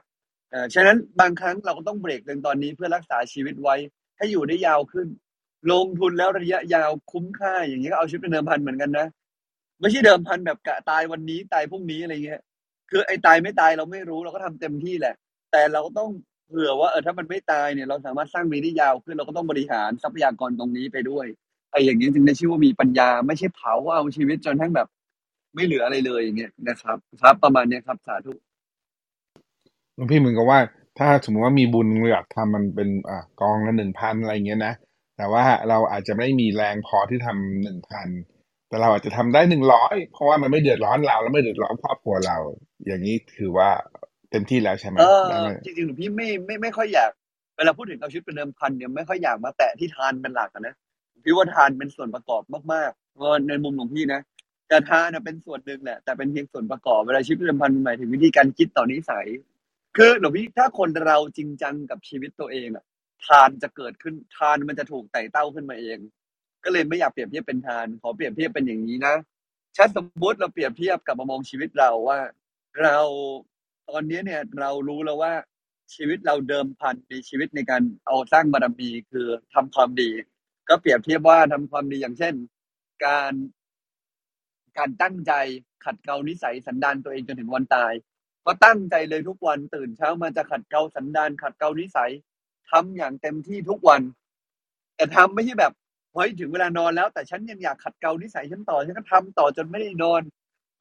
เออฉะนั้นบางครั้งเราก็ต้องเบรกในตอนนี้เพื่อรักษาชีวิตไว้ให้อยู่ได้ยาวขึ้น ลงทุนแล้วระยะยาวคุ้มค่า อย่างนี้ก็เอาชีวิตเป็นเดิมพันเหมือนกันนะไม่ใช่เดิมพันแบบกะตายวันนี้ตายพรุ่งนี้อะไรเงี้ย คือไอ้ตายไม่ตายเราไม่รู้เราก็ทำเต็มที่แหละ แต่เราก็ต้องเผื่อว่าเออถ้ามันไม่ตายเนี่ยเราสามารถสร้างมีได้ยาวขึ้นเราก็ต้องบริหารทรัพยากรตรงนี้ไปด้วยไอ้อย่างนี้จึงได้ชื่อว่ามีปัญญา ไม่ใช่เผาเอาชีวิตจนทั้งแบบ ไม่เหลืออะไรเลยอย่างเงี้ยนะครับ ครับประมาณเนี้ยครับสาธุหลวงพี่เหมือนกับว่า ถ้าสมมติว่ามีบุญเราอยากทำมันเป็นอ่ากองละหนึ่งพันอะไรเงี้ยนะแต่ว่าเราอาจจะไม่มีแรงพอที่ทำหนึ่งพันแต่เราอาจจะทำได้หนึ่งร้อยเพราะว่ามันไม่เดือดร้อนเรา แล้วไม่เดือดร้อนครอบครัวเรา อย่างนี้ถือว่าเต็มที่แล้วใช่ไหมเออได้ไหมจริงๆหลวงพี่ไม่ไม่ไม่ค่อยอยากเวลาพูดถึงเอาชีวิตเป็นเดิมพันเนี่ยไม่ค่อยอยากมาแตะที่ทานเป็นหลักอะนะพี่ว่าทานเป็นส่วนประกอบมากๆเพราะในมุมของพี่นะ แต่ทานะเป็นส่วนหนึ่งแหละ แต่เป็นเพียงส่วนประกอบเวลาชีวิตเป็นเดิมพันหมายถึงวิธีการคิดต่อนิสัย คือหลวงพี่ถ้าคนเราจริงจังกับชีวิตตัวเองอะทานจะเกิดขึ้นทานมันจะถูกไต่เต้าขึ้นมาเอง ก็เลยไม่อยากเปรียบเทียบเป็นทาน ขอเปรียบเทียบเป็นอย่างนี้นะถ้าสมมติเราเปรียบเทียบกับมามองชีวิตเราว่า เราตอนนี้เนี่ยเรารู้แล้วว่าชีวิตเราเดิมพันในชีวิตในการเอาสร้างบารมีคือทำความดี ก็เปรียบเทียบว่าทำความดีอย่างเช่น การ การตั้งใจขัดเกลานิสัยสันดานตัวเองจนถึงวันตาย ก็ตั้งใจเลยทุกวันตื่นเช้ามาจะขัดเกลาสันดานขัดเกลานิสัยทำอย่างเต็มที่ทุกวัน แต่ทำไม่ใช่แบบเฮ้ยถึงเวลานอนแล้ว แต่ฉันยังอยากขัดเกลานิสัยฉันต่อฉันก็ทำต่อจนไม่ได้นอน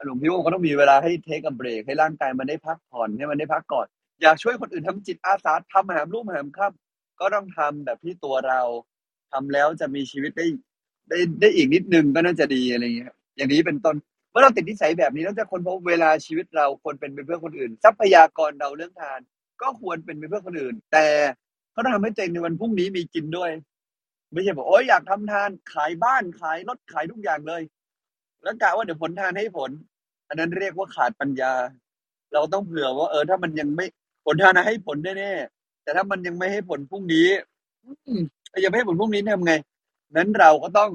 หลวงพี่ว่าก็ต้องมีเวลาให้เทคกับเบรกให้ร่างกายมันได้พักผ่อนให้มันได้พักก่อนอยากช่วยคนอื่นทำจิตอาสาทำหามรูปหามค่ำก็ต้องทำแบบที่ตัวเราทำแล้วจะมีชีวิตได้ได้ได้อีกนิดนึงก็น่าจะดีอะไรเงี้ย อย่างนี้เป็นต้นเมื่อเราติดนิสัยแบบนี้เราจะคนพบเวลาชีวิตเราควรเป็นไปเพื่อคนอื่น ทรัพยากรเราเรื่องทาน ก็ควรเป็นไปเพื่อคนอื่น แต่เขาต้องทำให้เองในวันพรุ่งนี้มีกินด้วย ไม่ใช่บอกโอ้ยอยากทำทานขายบ้านขายรถขายทุกอย่างเลย แล้วกะว่าเดี๋ยวผลทานให้ผล อันนั้นเรียกว่าขาดปัญญา เราต้องเผื่อว่า เออ ถ้ามันยังไม่ผลทานให้ผลแน่ๆแต่ถ้ามันยังไม่ให้ผลพรุ่งนี้ยังไม่ให้ผลพรุ่งนี้ทำไงนั้นเราก็ต้อง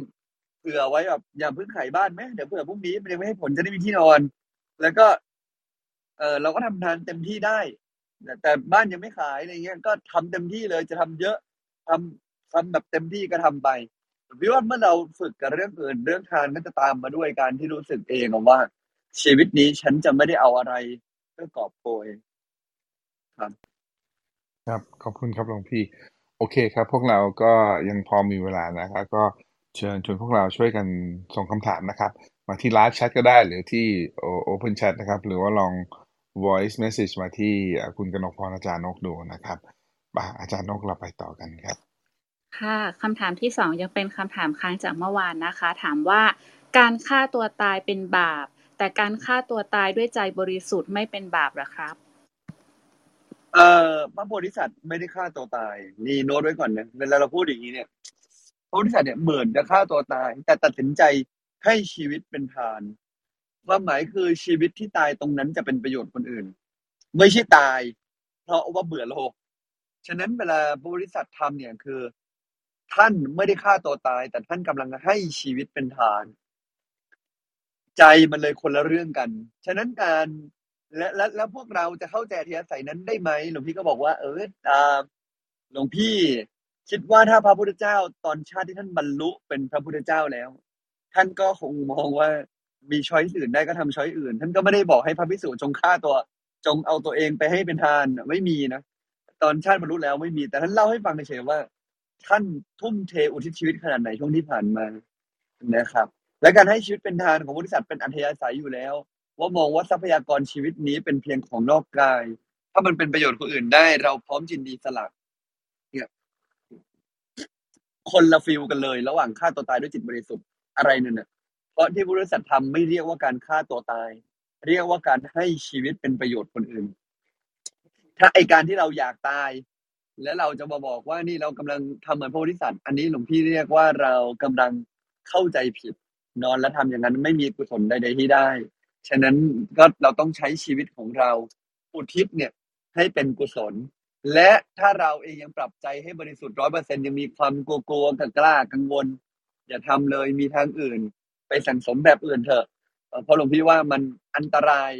ผื่อไว้แบบอย่าเพิ่งขายบ้านไหมเดี๋ยวเผื่อพรุ่งนี้มันยังไม่ให้ผลจะได้มีที่นอน แล้วก็ เออเราก็ทำทานเต็มที่ได้แต่บ้านยังไม่ขายอะไรเงี้ยก็ทำเต็มที่เลยจะทำเยอะทำทำแบบเต็มที่ก็ทำไปพี่ว่าเมื่อเราฝึกกับเรื่องอื่นเรื่องทานก็จะตามมาด้วยการที่รู้สึกเองว่า ชีวิตนี้ฉันจะไม่ได้เอาอะไรเพื่อกอบโกยครับ ครับขอบคุณครับหลวงพี่ โอเคครับ พวกเราก็ยังพอมีเวลานะครับก็ เชิญชวนพวกเราช่วยกันส่งคำถามนะครับ มาที่ไลฟ์แชทก็ได้หรือที่ Open Chat นะครับ หรือว่าลอง voice message มาที่อ่าคุณกนกพรอาจารย์นกดูนะครับมาอาจารย์นกเราไปต่อกันครับ ค่ะคำถามที่สองยังเป็นคำถามค้างจากเมื่อวานนะคะ ถามว่าการฆ่าตัวตายเป็นบาป แต่การฆ่าตัวตายด้วยใจบริสุทธิ์ไม่เป็นบาปเหรอครับ เอ่อพระโพธิสัตว์ไม่ได้ฆ่าตัวตาย นี่โน้ตไว้ก่อนนะเวลาเราพูดอย่างนี้เนี่ยพ ระโพธิสัตว์เนี่ยเหมือนจะฆ่าตัวตาย แต่ตัดสินใจให้ชีวิตเป็นทานความหมายคือชีวิตที่ตายตรงนั้นจะเป็นประโยชน์คนอื่น ไม่ใช่ตาย เพราะว่าเบื่อโลก ฉะนั้นเวลาพระโพธิสัตว์ทำเนี่ยคือ ท่านไม่ได้ฆ่าตัวตาย แต่ท่านกำลังให้ชีวิตเป็นทาน ใจมันเลยคนละเรื่องกัน ฉะนั้นการและและแล้วพวกเราจะเข้าใจอธิยศัยนั้นได้ไหมหลวงพี่ก็บอกว่า เอออาหลวงพี่ คิดว่าถ้าพระพุทธเจ้าตอนชาติที่ท่านบรรลุเป็นพระพุทธเจ้าแล้ว ท่านก็คงมองว่ามีช้อยอื่นได้ก็ทำช้อยอื่น ท่านก็ไม่ได้บอกให้พระภิกษุจงฆ่าตัว จงเอาตัวเองไปให้เป็นทานไม่มีนะตอนชาติบรรลุแล้วไม่มี แต่ท่านเล่าให้ฟังเฉยว่า ท่านทุ่มเทอุทิศชีวิตขนาดไหนช่วงที่ผ่านมานะครับ และการให้ชีวิตเป็นทานของบริษัทเป็นอัธยาศัยอยู่แล้ว ว่ามองว่าทรัพยากรชีวิตนี้เป็นเพียงของนอกกาย ถ้ามันเป็นประโยชน์คนอื่นได้ เราพร้อมจินดีสละเนี่ย คนละฟิลกันเลย ระหว่างฆ่าตัวตายด้วยจิตบริสุทธิ์อะไรนั่นน่ะเพราะที่บริษัททำไม่เรียกว่าการฆ่าตัวตาย เรียกว่าการให้ชีวิตเป็นประโยชน์คนอื่น ถ้าไอการที่เราอยากตาย แล้วเราจะมาบอกว่านี่เรากำลังทำเหมือนพระโพธิสัตว์อันนี้หลวงพี่เรียกว่าเรากำลังเข้าใจผิด นอนแล้วทำอย่างนั้นไม่มีกุศลใดๆที่ได้ ฉะนั้นก็เราต้องใช้ชีวิตของเราอุทิศเนี่ย ให้เป็นกุศล และถ้าเราเองยังปรับใจให้บริสุทธิ์ร้อยเปอร์เซ็นยังมีความกลัวๆกับกล้ากังวล อย่าทำเลยมีทางอื่น ไปสั่งสมแบบอื่นเถอะเพราะหลวงพี่ว่ามันอันตราย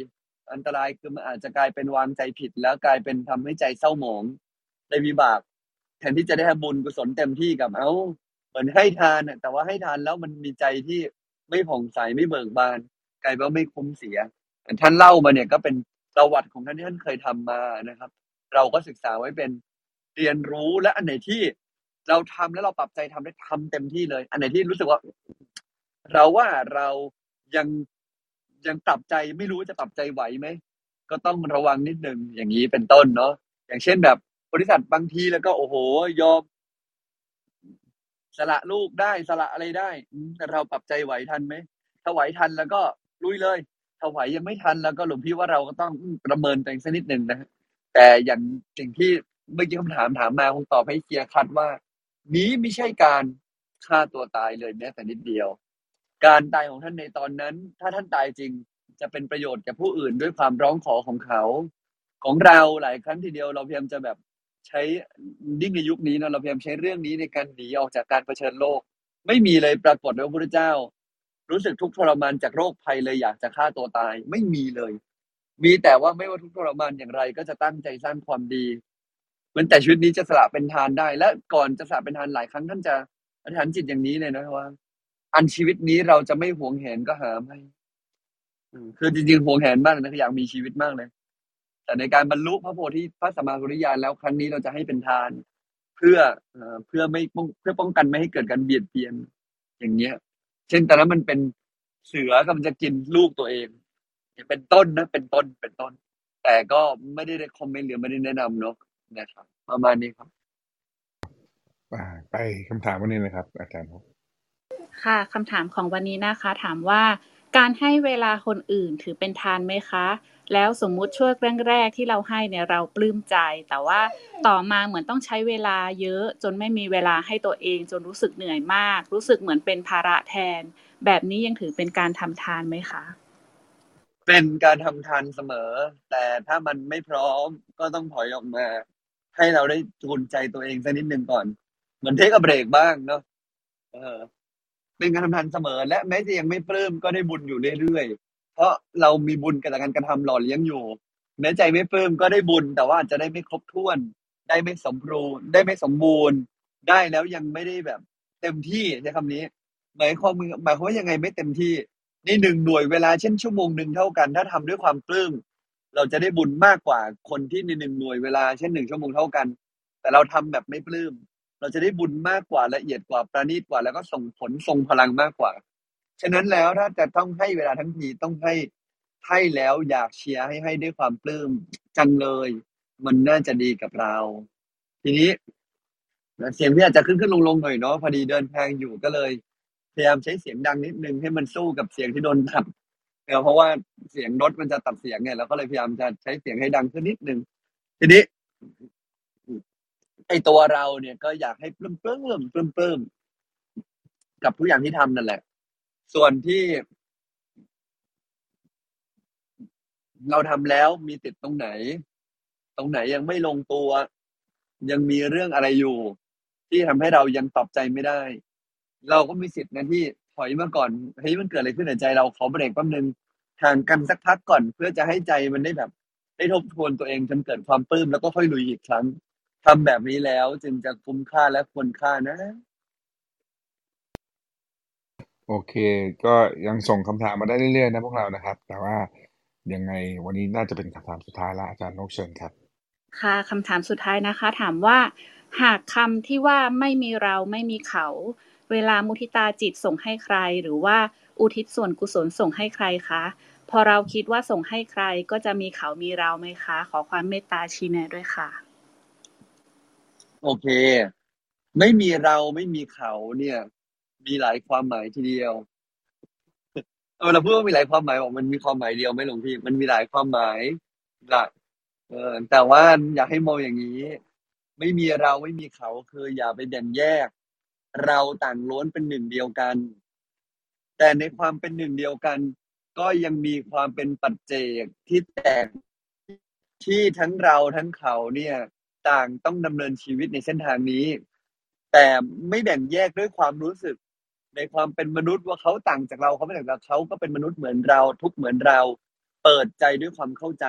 อันตรายคือมันอาจจะกลายเป็นวางใจผิด แล้วกลายเป็นทำให้ใจเศร้าหมองได้วิบาก แทนที่จะได้ทำบุญกุศลเต็มที่กับเอาเหมือนให้ทานแต่ว่าให้ทานแล้วมันมีใจที่ไม่ผ่องใสไม่เบิกบาน กลายเป็นไม่คุ้มเสียท่านเล่ามาเนี่ยก็เป็นประวัติของท่านที่ท่านเคยทำมานะครับ เราก็ศึกษาไว้เป็นเรียนรู้และอันไหนที่เราทำแล้วเราปรับใจทำได้ทำเต็มที่เลย อันไหนที่รู้สึกว่า เราว่าเรายังยังปรับใจไม่รู้จะปรับใจไหวไหมก็ต้องระวังนิดนึงอย่างนี้เป็นต้นเนาะอย่างเช่นแบบบริษัทบางทีแล้วก็โอ้โห ยอม สละลูกได้สละอะไรได้แต่เราปรับใจไหวทันไหมถ้าไหวทันแล้วก็ลุยเลยถ้าไหวยังไม่ทันแล้วก็หลวงพี่ว่าเราก็ต้องประเมินตัวเองสักนิดหนึ่งนะ แต่อย่างสิ่งที่เมื่อกี้คำถามถามมาคงตอบให้เคลียร์คัดว่า นี้ไม่ใช่การฆ่าตัวตายเลยแม้แต่นิดเดียว การตายของท่านในตอนนั้น ถ้าท่านตายจริงจะเป็นประโยชน์แก่ผู้อื่นด้วยความร้องขอของเขา ของเราหลายครั้งทีเดียวเราพยายามจะแบบใช้ยิ่งในยุคนี้นะเราพยายามใช้เรื่องนี้ในการหนีออกจากการเผชิญโลก ไม่มีเลยปรากฏว่าพระพุทธเจ้า รู้สึกทุกข์ทรมานจากโรคภัยเลยอยากจะฆ่าตัวตายไม่มีเลย มีแต่ว่าไม่ว่าทุกทรมานอย่างไร ก็จะตั้งใจสร้างความดีเหมือนแต่ชีวิตนี้จะสละเป็นทานได้ และก่อนจะสละเป็นทานหลายครั้งท่านจะอธิษฐานจิตอย่างนี้เลยนะว่า อันชีวิตนี้เราจะไม่หวงแหนก็หาไม่คือจริงๆหวงแหนมากเลยนะคืออยากมีชีวิตมากเลย แต่ในการบรรลุพระโพธิพระสัมมาสัมพุทธญาณแล้วครั้งนี้เราจะให้เป็นทาน เพื่อเพื่อไม่เพื่อป้องกันไม่ให้เกิดการเบียดเบียนอย่างเงี้ย เช่นตอนนั้นมันเป็นเสือกำลังจะกินลูกตัวเอง เป็นต้นนะ เป็นต้นเป็นต้น แต่ก็ไม่ได้ได้คอมเมนต์หรือไม่ได้แนะนำเนาะนะครับ ประมาณนี้ครับอ่าไปคำถามวันนี้เลยครับ อาจารย์ครับค่ะคำถามของวันนี้นะคะ ถามว่าการให้เวลาคนอื่นถือเป็นทานไหมคะ แล้วสมมุติช่วงแรกๆที่เราให้เนี่ยเราปลื้มใจ แต่ว่าต่อมาเหมือนต้องใช้เวลาเยอะจนไม่มีเวลาให้ตัวเองจนรู้สึกเหนื่อยมาก รู้สึกเหมือนเป็นภาระแทน แบบนี้ยังถือเป็นการทำทานไหมคะ เป็นการทำทานเสมอ แต่ถ้ามันไม่พร้อมก็ต้องถอยออกมา ให้เราได้จูนใจตัวเองสักนิดหนึ่งก่อน เหมือนเทคกับเบรกบ้างเนาะเออ เป็นการทำทานเสมอ และแม้จะยังไม่ปลื้มก็ได้บุญอยู่เรื่อยๆเพราะเรามีบุญกับการกระทำหล่อเลี้ยงอยู่ แม้ใจไม่ปลื้มก็ได้บุญ แต่ว่าอาจจะได้ไม่ครบถ้วน ได้ไม่สมบูรณ์ ได้ไม่สมบูรณ์ ได้แล้วยังไม่ได้แบบ เต็มที่ใช้คำนี้หมายความหมายความว่ายังไงไม่เต็มที่ นี่หนึ่งหน่วยเวลาเช่นชั่วโมงหนึ่งเท่ากัน ถ้าทำด้วยความปลื้มเราจะได้บุญมากกว่าคนที่ในหนึ่งหน่วยเวลาเช่นหนึ่งชั่วโมงเท่ากัน แต่เราทำแบบไม่ปลื้มเราจะได้บุญมากกว่าละเอียดกว่าประณีตกว่า แล้วก็ส่งผลทรงพลังมากกว่า ฉะนั้นแล้วถ้าจะต้องให้เวลาทั้งทีต้องให้ให้แล้วอยากเชียร์ให้ให้ด้วยความปลื้มจังเลย มันน่าจะดีกับเรา ทีนี้เสียงพี่อาจจะขึ้นขึ้นลงลงหน่อยเนาะพอดีเดินทางอยู่ก็เลย พยายามใช้เสียงดังนิดนึงให้มันสู้กับเสียงที่โดนตัดเออเพราะว่าเสียงรถมันจะตัดเสียงไงเราก็เลยพยายามจะใช้เสียงให้ดังขึ้นนิดนึงทีนี้ไอตัวเราเนี่ยก็อยากให้ปลื้มปลื้มปลื้มปลื้มกับทุกอย่างที่ทำนั่นแหละ ส่วนที่ เราทำแล้วมีติดตรงไหน ตรงไหนยังไม่ลงตัว ยังมีเรื่องอะไรอยู่ ที่ทำให้เรายังตอบใจไม่ได้ เราก็มีสิทธิ์นะที่ถอยมาก่อนเฮ้ยมันเกิดอะไรขึ้นในใจเราขอเบรกแป๊บนึงห่างกันสักพักก่อน เพื่อจะให้ใจมันได้แบบ ได้ทบทวนตัวเองจนเกิดความปลื้มแล้วก็ค่อยลุยอีกครั้งทำแบบนี้แล้ว จึงจะคุ้มค่าและควรค่านะ โอเค ก็ยังส่งคำถามมาได้เรื่อยๆนะพวกเรานะครับ แต่ว่ายังไงวันนี้น่าจะเป็นคำถามสุดท้ายละอาจารย์นกเชิญครับ ค่ะคำถามสุดท้ายนะคะ ถามว่า หากคำที่ว่าไม่มีเราไม่มีเขา เวลามุทิตาจิตส่งให้ใคร หรือว่าอุทิศส่วนกุศลส่งให้ใครคะ พอเราคิดว่าส่งให้ใครก็จะมีเขามีเราไหมคะ ขอความเมตตาชี้แนะด้วยค่ะ โอเค ไม่มีเราไม่มีเขาเนี่ย มีหลายความหมายทีเดียวเออเราพูดว่ามีหลายความหมายบอกมันมีความหมายเดียวไหมหลวงพี่มันมีหลายความหมายหละเออแต่ว่าอยากให้มองอย่างนี้ ไม่มีเราไม่มีเขาคืออย่าไปแบ่งแยก เราต่างล้วนเป็นหนึ่งเดียวกัน แต่ในความเป็นหนึ่งเดียวกัน ก็ยังมีความเป็นปัจเจกที่แตกที่ทั้งเราทั้งเขาเนี่ย ต่างต้องดำเนินชีวิตในเส้นทางนี้ แต่ไม่แบ่งแยกด้วยความรู้สึก ในความเป็นมนุษย์ว่าเขาต่างจากเราเขาไม่ต่างจากเขาก็เป็นมนุษย์เหมือนเรา ทุกเหมือนเรา เปิดใจด้วยความเข้าใจ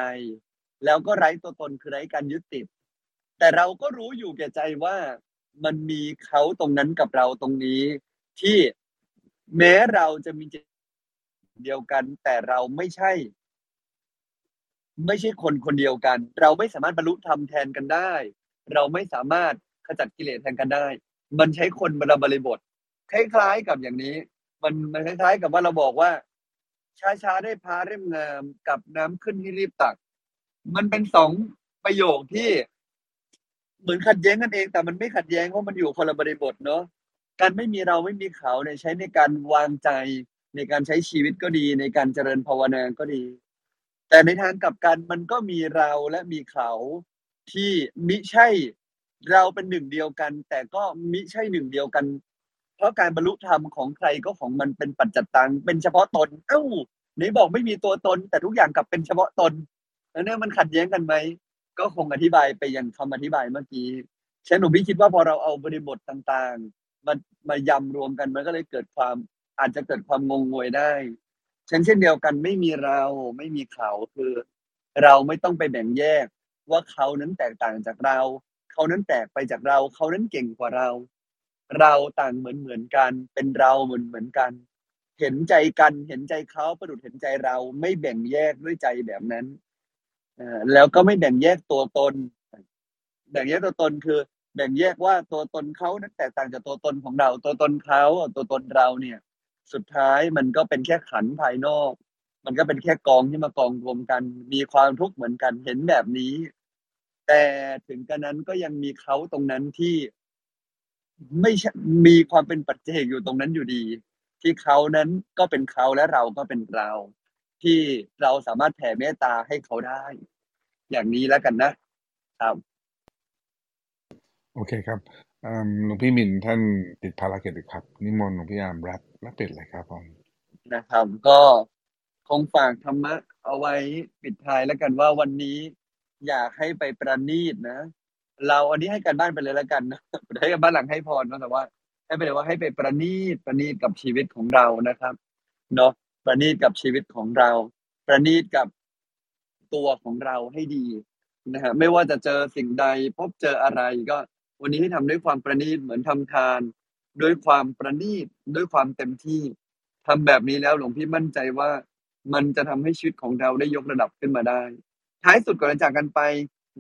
แล้วก็ไร้ตัวตนคือไร้การยึดติด แต่เราก็รู้อยู่แก่ใจว่า มันมีเขาตรงนั้นกับเราตรงนี้ ที่แม้เราจะมีจิตเดียวกัน แต่เราไม่ใช่ ไม่ใช่คนคนเดียวกัน เราไม่สามารถบรรลุธรรมแทนกันได้ เราไม่สามารถขจัดกิเลสแทนกันได้ มันใช้คนบรรบริบท คล้ายๆกับอย่างนี้ มันมันคล้ายๆ กับว่าเราบอกว่า ช้าๆได้พาเร่มงามกับน้ำขึ้นที่รีบตัก มันเป็นสองประโยคที่ เหมือนขัดแย้งกันเอง แต่มันไม่ขัดแย้งเพราะมันอยู่คนละบริบทเนาะการไม่มีเราไม่มีเขาเนี่ยใช้ในการวางใจในการใช้ชีวิตก็ดี ในการเจริญภาวนาก็ดี แต่ในทางกลับกันมันก็มีเราและมีเขาที่มิใช่เราเป็นหนึ่งเดียวกัน แต่ก็มิใช่หนึ่งเดียวกัน เพราะการบรรลุธรรมของใครก็ของมันเป็นปัจจตังเป็นเฉพาะตน เอ้าไหนบอกไม่มีตัวตน แต่ทุกอย่างกลับเป็นเฉพาะตนแล้วเนี่ยมันขัดแย้งกันไหม ก็คงอธิบายไปอย่างคำอธิบายเมื่อกี้ฉันหนูพี่คิดว่าพอเราเอาบริบทต่างๆ มามายำรวมกันมันก็เลยเกิดความอาจจะเกิดความงงงวยได้เช่นเช่นเดียวกันไม่มีเราไม่มีเขาคือ เราไม่ต้องไปแบ่งแยก ว่าเขานั้นแตกต่างจากเรา เขานั้นแตกไปจากเรา เขานั้นเก่งกว่าเรา เราต่างเหมือนเหมือนกัน เป็นเราเหมือนเหมือนกัน เห็นใจกันเห็นใจเขาประดุดเห็นใจเราไม่แบ่งแยกด้วยใจแบบนั้น แล้วก็ไม่แบ่งแยกตัวตน แบ่งแยกตัวตนคือ แบ่งแยกว่าตัวตนเขานั้นแตกต่างจากตัวตนของเรา ตัวตนเขาตัวตนเราเนี่ย สุดท้ายมันก็เป็นแค่ขันภายนอก มันก็เป็นแค่กองที่มากองรวมกัน มีความทุกข์เหมือนกันเห็นแบบนี้ แต่ถึงกระนั้นก็ยังมีเขาตรงนั้นที่ไม่มีความเป็นปัจเจกอยู่ตรงนั้นอยู่ดี ที่เขานั้นก็เป็นเขาและเราก็เป็นเรา ที่เราสามารถแผ่เมตตาให้เขาได้ อย่างนี้แล้วกันนะครับ โอเคครับหลวงพี่มินท่านติดภารกิจครับ นิมนต์หลวงพี่อามรับรับปิดเลยครับผมนะครับ ก็คงฝากธรรมะเอาไว้ปิดท้ายแล้วกันว่าวันนี้อยากให้ไปประณีตนะ เราอันนี้ให้กันบ้านไปเลยแล้วกันนะให้กันบ้านหลังให้พรนะแต่ว่า ให้ไปเลยว่าให้ไปประณีตประณีตกับชีวิตของเรานะครับ เนาะ ประณีตกับชีวิตของเรา ประณีตกับตัวของเราให้ดีนะฮะไม่ว่าจะเจอสิ่งใดพบเจออะไรก็ วันนี้ให้ทำด้วยความประณีตเหมือนทำทาน ด้วยความประณีตด้วยความเต็มที่ทำแบบนี้แล้วหลวงพี่มั่นใจว่ามันจะทำให้ชีวิตของเราได้ยกระดับขึ้นมาได้ ท้ายสุดก่อนจากกันไป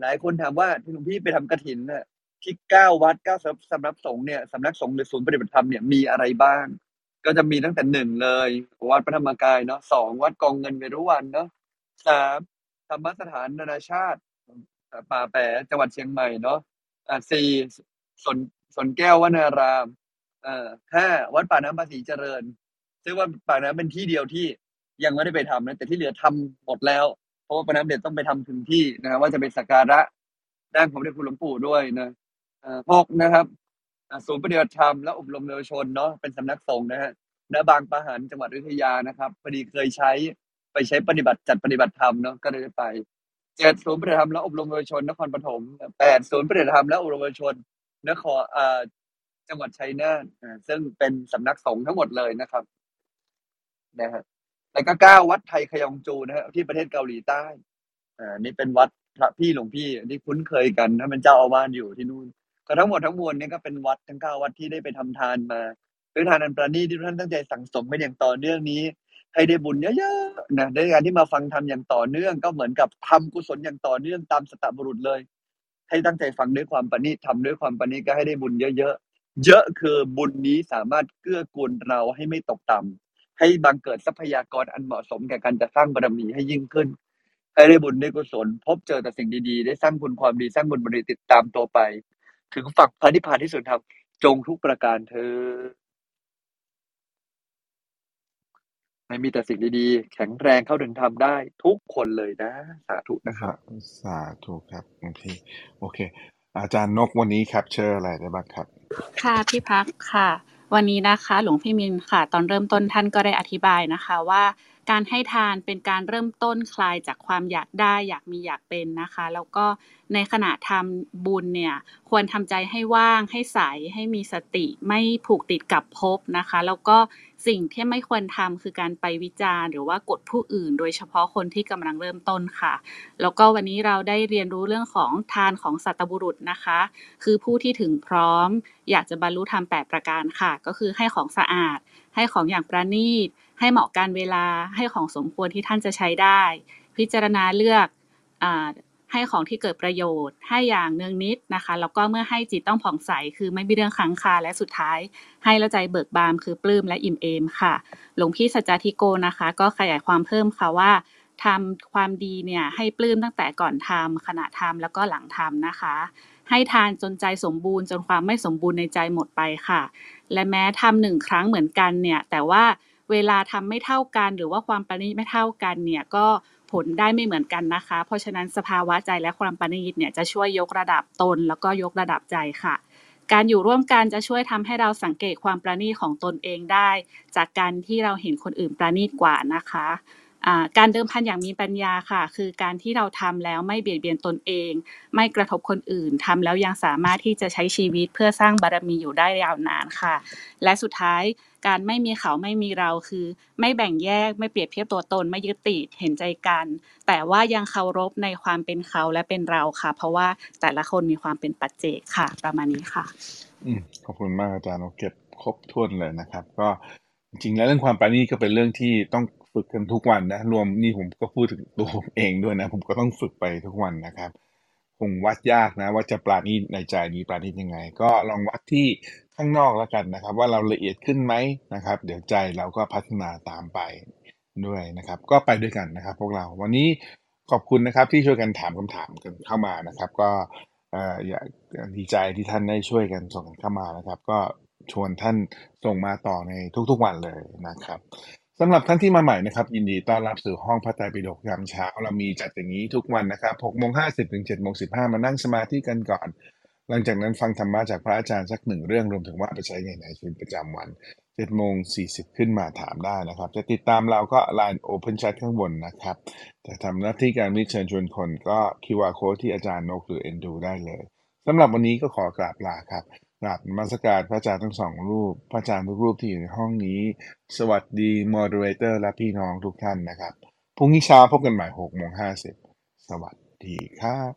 หลายคนถามว่าที่หลวงพี่ไปทำกระถินน่ะที่เก้าวัดเก้าสำนักสงฆ์เนี่ยสำนักสงฆ์หรือศูนย์ปฏิบัติธรรมเนี่ยมีอะไรบ้าง ก็จะมีตั้งแต่หนึ่งเลย วัดพระธรรมกายเนาะสองวัดกองเงินเวรุวันเนาะสามธรรมสถานนานาชาติป่าแปะจังหวัดเชียงใหม่เนาะอ่าสี่สนสนแก้ววนารามเอ่อห้าวัดป่าน้ำภาษีเจริญ ซึ่งว่าป่าน้ำเป็นที่เดียวที่ยังไม่ได้ไปทำนะแต่ที่เหลือทำหมดแล้ว เพราะว่าป่าน้ำเด็ดต้องไปทำถึงที่นะครับว่าจะเป็นสักการะด้านของเด็จคุณหลวงปู่ด้วยนะหกนะครับ ศูนย์ปฏิบัติธรรมและอบรมเยาวชนเนาะเป็นสำนักสงฆ์นะฮะณบางปะหันจังหวัดอุทยานะครับพอดีเคยใช้ไปใช้ปฏิบัติจัดปฏิบัติธรรมเนาะก็เลยไปเจ็ดศูนย์ปฏิบัติธรรมและอบรมเยาวชนนครปฐมแปดศูนย์ปฏิบัติธรรมและอบรมเยาวชนนครอ่าจังหวัดชัยนาทซึ่งเป็นสำนักสงฆ์ทั้งหมดเลยนะครับนะฮะแล้วก็เก้าวัดไทยขยองจูนะฮะที่ประเทศเกาหลีใต้อ่านี่เป็นวัดพระพี่หลวงพี่ที่คุ้นเคยกันถ้าเป็นเจ้าอาวาสอยู่ที่นู่น ก็ทั้งหมดทั้งมวลนี่ก็เป็นวัดทั้งเก้าวัดที่ได้ไปทำทานมาเป็นทานอันประณีตที่ท่านตั้งใจสั่งสมไปอย่างต่อเนื่องนี้ ให้ได้บุญเยอะๆนะในการที่มาฟังทำอย่างต่อเนื่อง ก็เหมือนกับทำกุศลอย่างต่อเนื่องตามสตบุรุษเลย ให้ตั้งใจฟังด้วยความปณิทำด้วยความปณิก็ให้ได้บุญเยอะๆเยอะคือบุญนี้สามารถเกื้อกูลเราให้ไม่ตกต่ำให้บังเกิดทรัพยากรอันเหมาะสมแก่การจะสร้างบารมีให้ยิ่งขึ้นให้ได้บุญได้กุศล พบเจอแต่สิ่งดีๆ ได้สร้างคุณความดีสร้างบุญบริติดตามตัวไป ถึงฝักพระนิพพานที่สุดครับจงทุกประการเธอให้มีแต่สิ่งดีๆ แข็งแรงเข้าถึงทำได้ทุกคนเลยนะ สาธุนะครับ สาธุครับโอเคโอเค อาจารย์นกวันนี้ครับเชิญอะไรได้บ้างครับ ค่ะพี่พักค่ะ วันนี้นะคะ หลวงพี่มินค่ะ ตอนเริ่มต้นท่านก็ได้อธิบายนะคะว่า การให้ทานเป็นการเริ่มต้นคลายจากความอยากได้อยากมีอยากเป็นนะคะ แล้วก็ในขณะทำบุญเนี่ยควรทำใจให้ว่างให้ใสให้มีสติไม่ผูกติดกับภพนะคะ แล้วก็ สิ่งที่ไม่ควรทำคือการไปวิจารณ์ หรือว่ากดผู้อื่น โดยเฉพาะคนที่กำลังเริ่มต้นค่ะ แล้วก็วันนี้เราได้เรียนรู้เรื่องของทานของสัตบุรุษนะคะ คือผู้ที่ถึงพร้อม อยากจะบรรลุธรรมแปดประการค่ะ ก็คือให้ของสะอาด ให้ของอย่างประณีต ให้เหมาะการเวลา ให้ของสมควรที่ท่านจะใช้ได้ พิจารณาเลือกอ ให้ของที่เกิดประโยชน์ ให้อย่างเนืองนิดนะคะ แล้วก็เมื่อให้จิตต้องผ่องใส คือไม่มีเรื่องค้างคา และสุดท้าย ให้แล้วใจเบิกบานคือปลื้มและอิ่มเอมค่ะ หลวงพี่สัจจาธิโกนะคะ ก็ขยายความเพิ่มค่ะว่าทำความดีเนี่ยให้ปลื้มตั้งแต่ก่อนทำขณะทำแล้วก็หลังทำนะคะ ให้ทานจนใจสมบูรณ์จนความไม่สมบูรณ์ในใจหมดไปค่ะ และแม้ทำหนึ่งครั้งเหมือนกันเนี่ยแต่ว่าเวลาทำไม่เท่ากัน หรือว่าความประณีตไม่เท่ากันเนี่ยก็ ผลได้ไม่เหมือนกันนะคะ เพราะฉะนั้นสภาวะใจและความประณีตเนี่ยจะช่วยยกระดับตนแล้วก็ยกระดับใจค่ะ การอยู่ร่วมกันจะช่วยทำให้เราสังเกตความประณีตของตนเองได้ จากการที่เราเห็นคนอื่นประณีตกว่านะคะการเดิมพันอย่างมีปัญญาค่ะ คือการที่เราทำแล้วไม่เบียดเบียนตนเอง ไม่กระทบคนอื่นทำแล้วยังสามารถที่จะใช้ชีวิตเพื่อสร้างบารมีอยู่ได้ยาวนานค่ะ และสุดท้าย การไม่มีเขาไม่มีเราคือ ไม่แบ่งแยกไม่เปรียบเทียบตัวตนไม่ยึดติดเห็นใจกัน แต่ว่ายังเคารพในความเป็นเขาและเป็นเราค่ะ เพราะว่าแต่ละคนมีความเป็นปัจเจกค่ะ ประมาณนี้ค่ะอืมขอบคุณมากอาจารย์เราเก็บครบถ้วนเลยนะครับ ก็จริงๆแล้วเรื่องความปราณีก็เป็นเรื่องที่ต้องฝึกกันทุกวันนะ รวมนี่ผมก็พูดถึงตัวผมเองด้วยนะ ผมก็ต้องฝึกไปทุกวันนะครับ คงวัดยากนะ ว่าจะปราณีในใจนี้ปราณีตยังไง ก็ลองวัดที่ ข้างนอกแล้วกันนะครับ ว่าเราละเอียดขึ้นไหมนะครับ เดี๋ยวใจเราก็พัฒนาตามไปด้วยนะครับ ก็ไปด้วยกันนะครับ พวกเราวันนี้ขอบคุณนะครับที่ช่วยกันถามคำถามกันเข้ามานะครับ ก็อ่ออยากดีใจที่ท่านได้ช่วยกันส่งกันเข้ามานะครับ ก็ชวนท่านส่งมาต่อในทุกๆวันเลยนะครับสำหรับท่านที่มาใหม่นะครับ ยินดีต้อนรับสู่ห้องพระไตรปิฎกยามเช้า เรามีจัดอย่างนี้ทุกวันนะครับ6โมง50ถึง7โมง15มานั่งสมาธิกันก่อน หลังจากนั้นฟังธรรมะจากพระอาจารย์สักหนึ่งเรื่องรวมถึงว่าไปใช้ไงในชีวิตประจำวัน7โมง40ขึ้นมาถามได้นะครับ จะติดตามเราก็ Line Open Chat ข้างบนนะครับจะทำหน้าที่การวิเชิญชวนคนก็ QR Code ที่อาจารย์นกหรือ Endu ได้เลยสำหรับวันนี้ก็ขอกราบลาครับกราบมัสการพระอาจารย์ทั้งสองรูป พระอาจารย์ทุกรูปที่อยู่ในห้องนี้ สวัสดี Moderator และพี่น้องทุกท่านนะครับพรุ่งนี้เช้าพบกันใหม่6โมง50สวัสดีครับ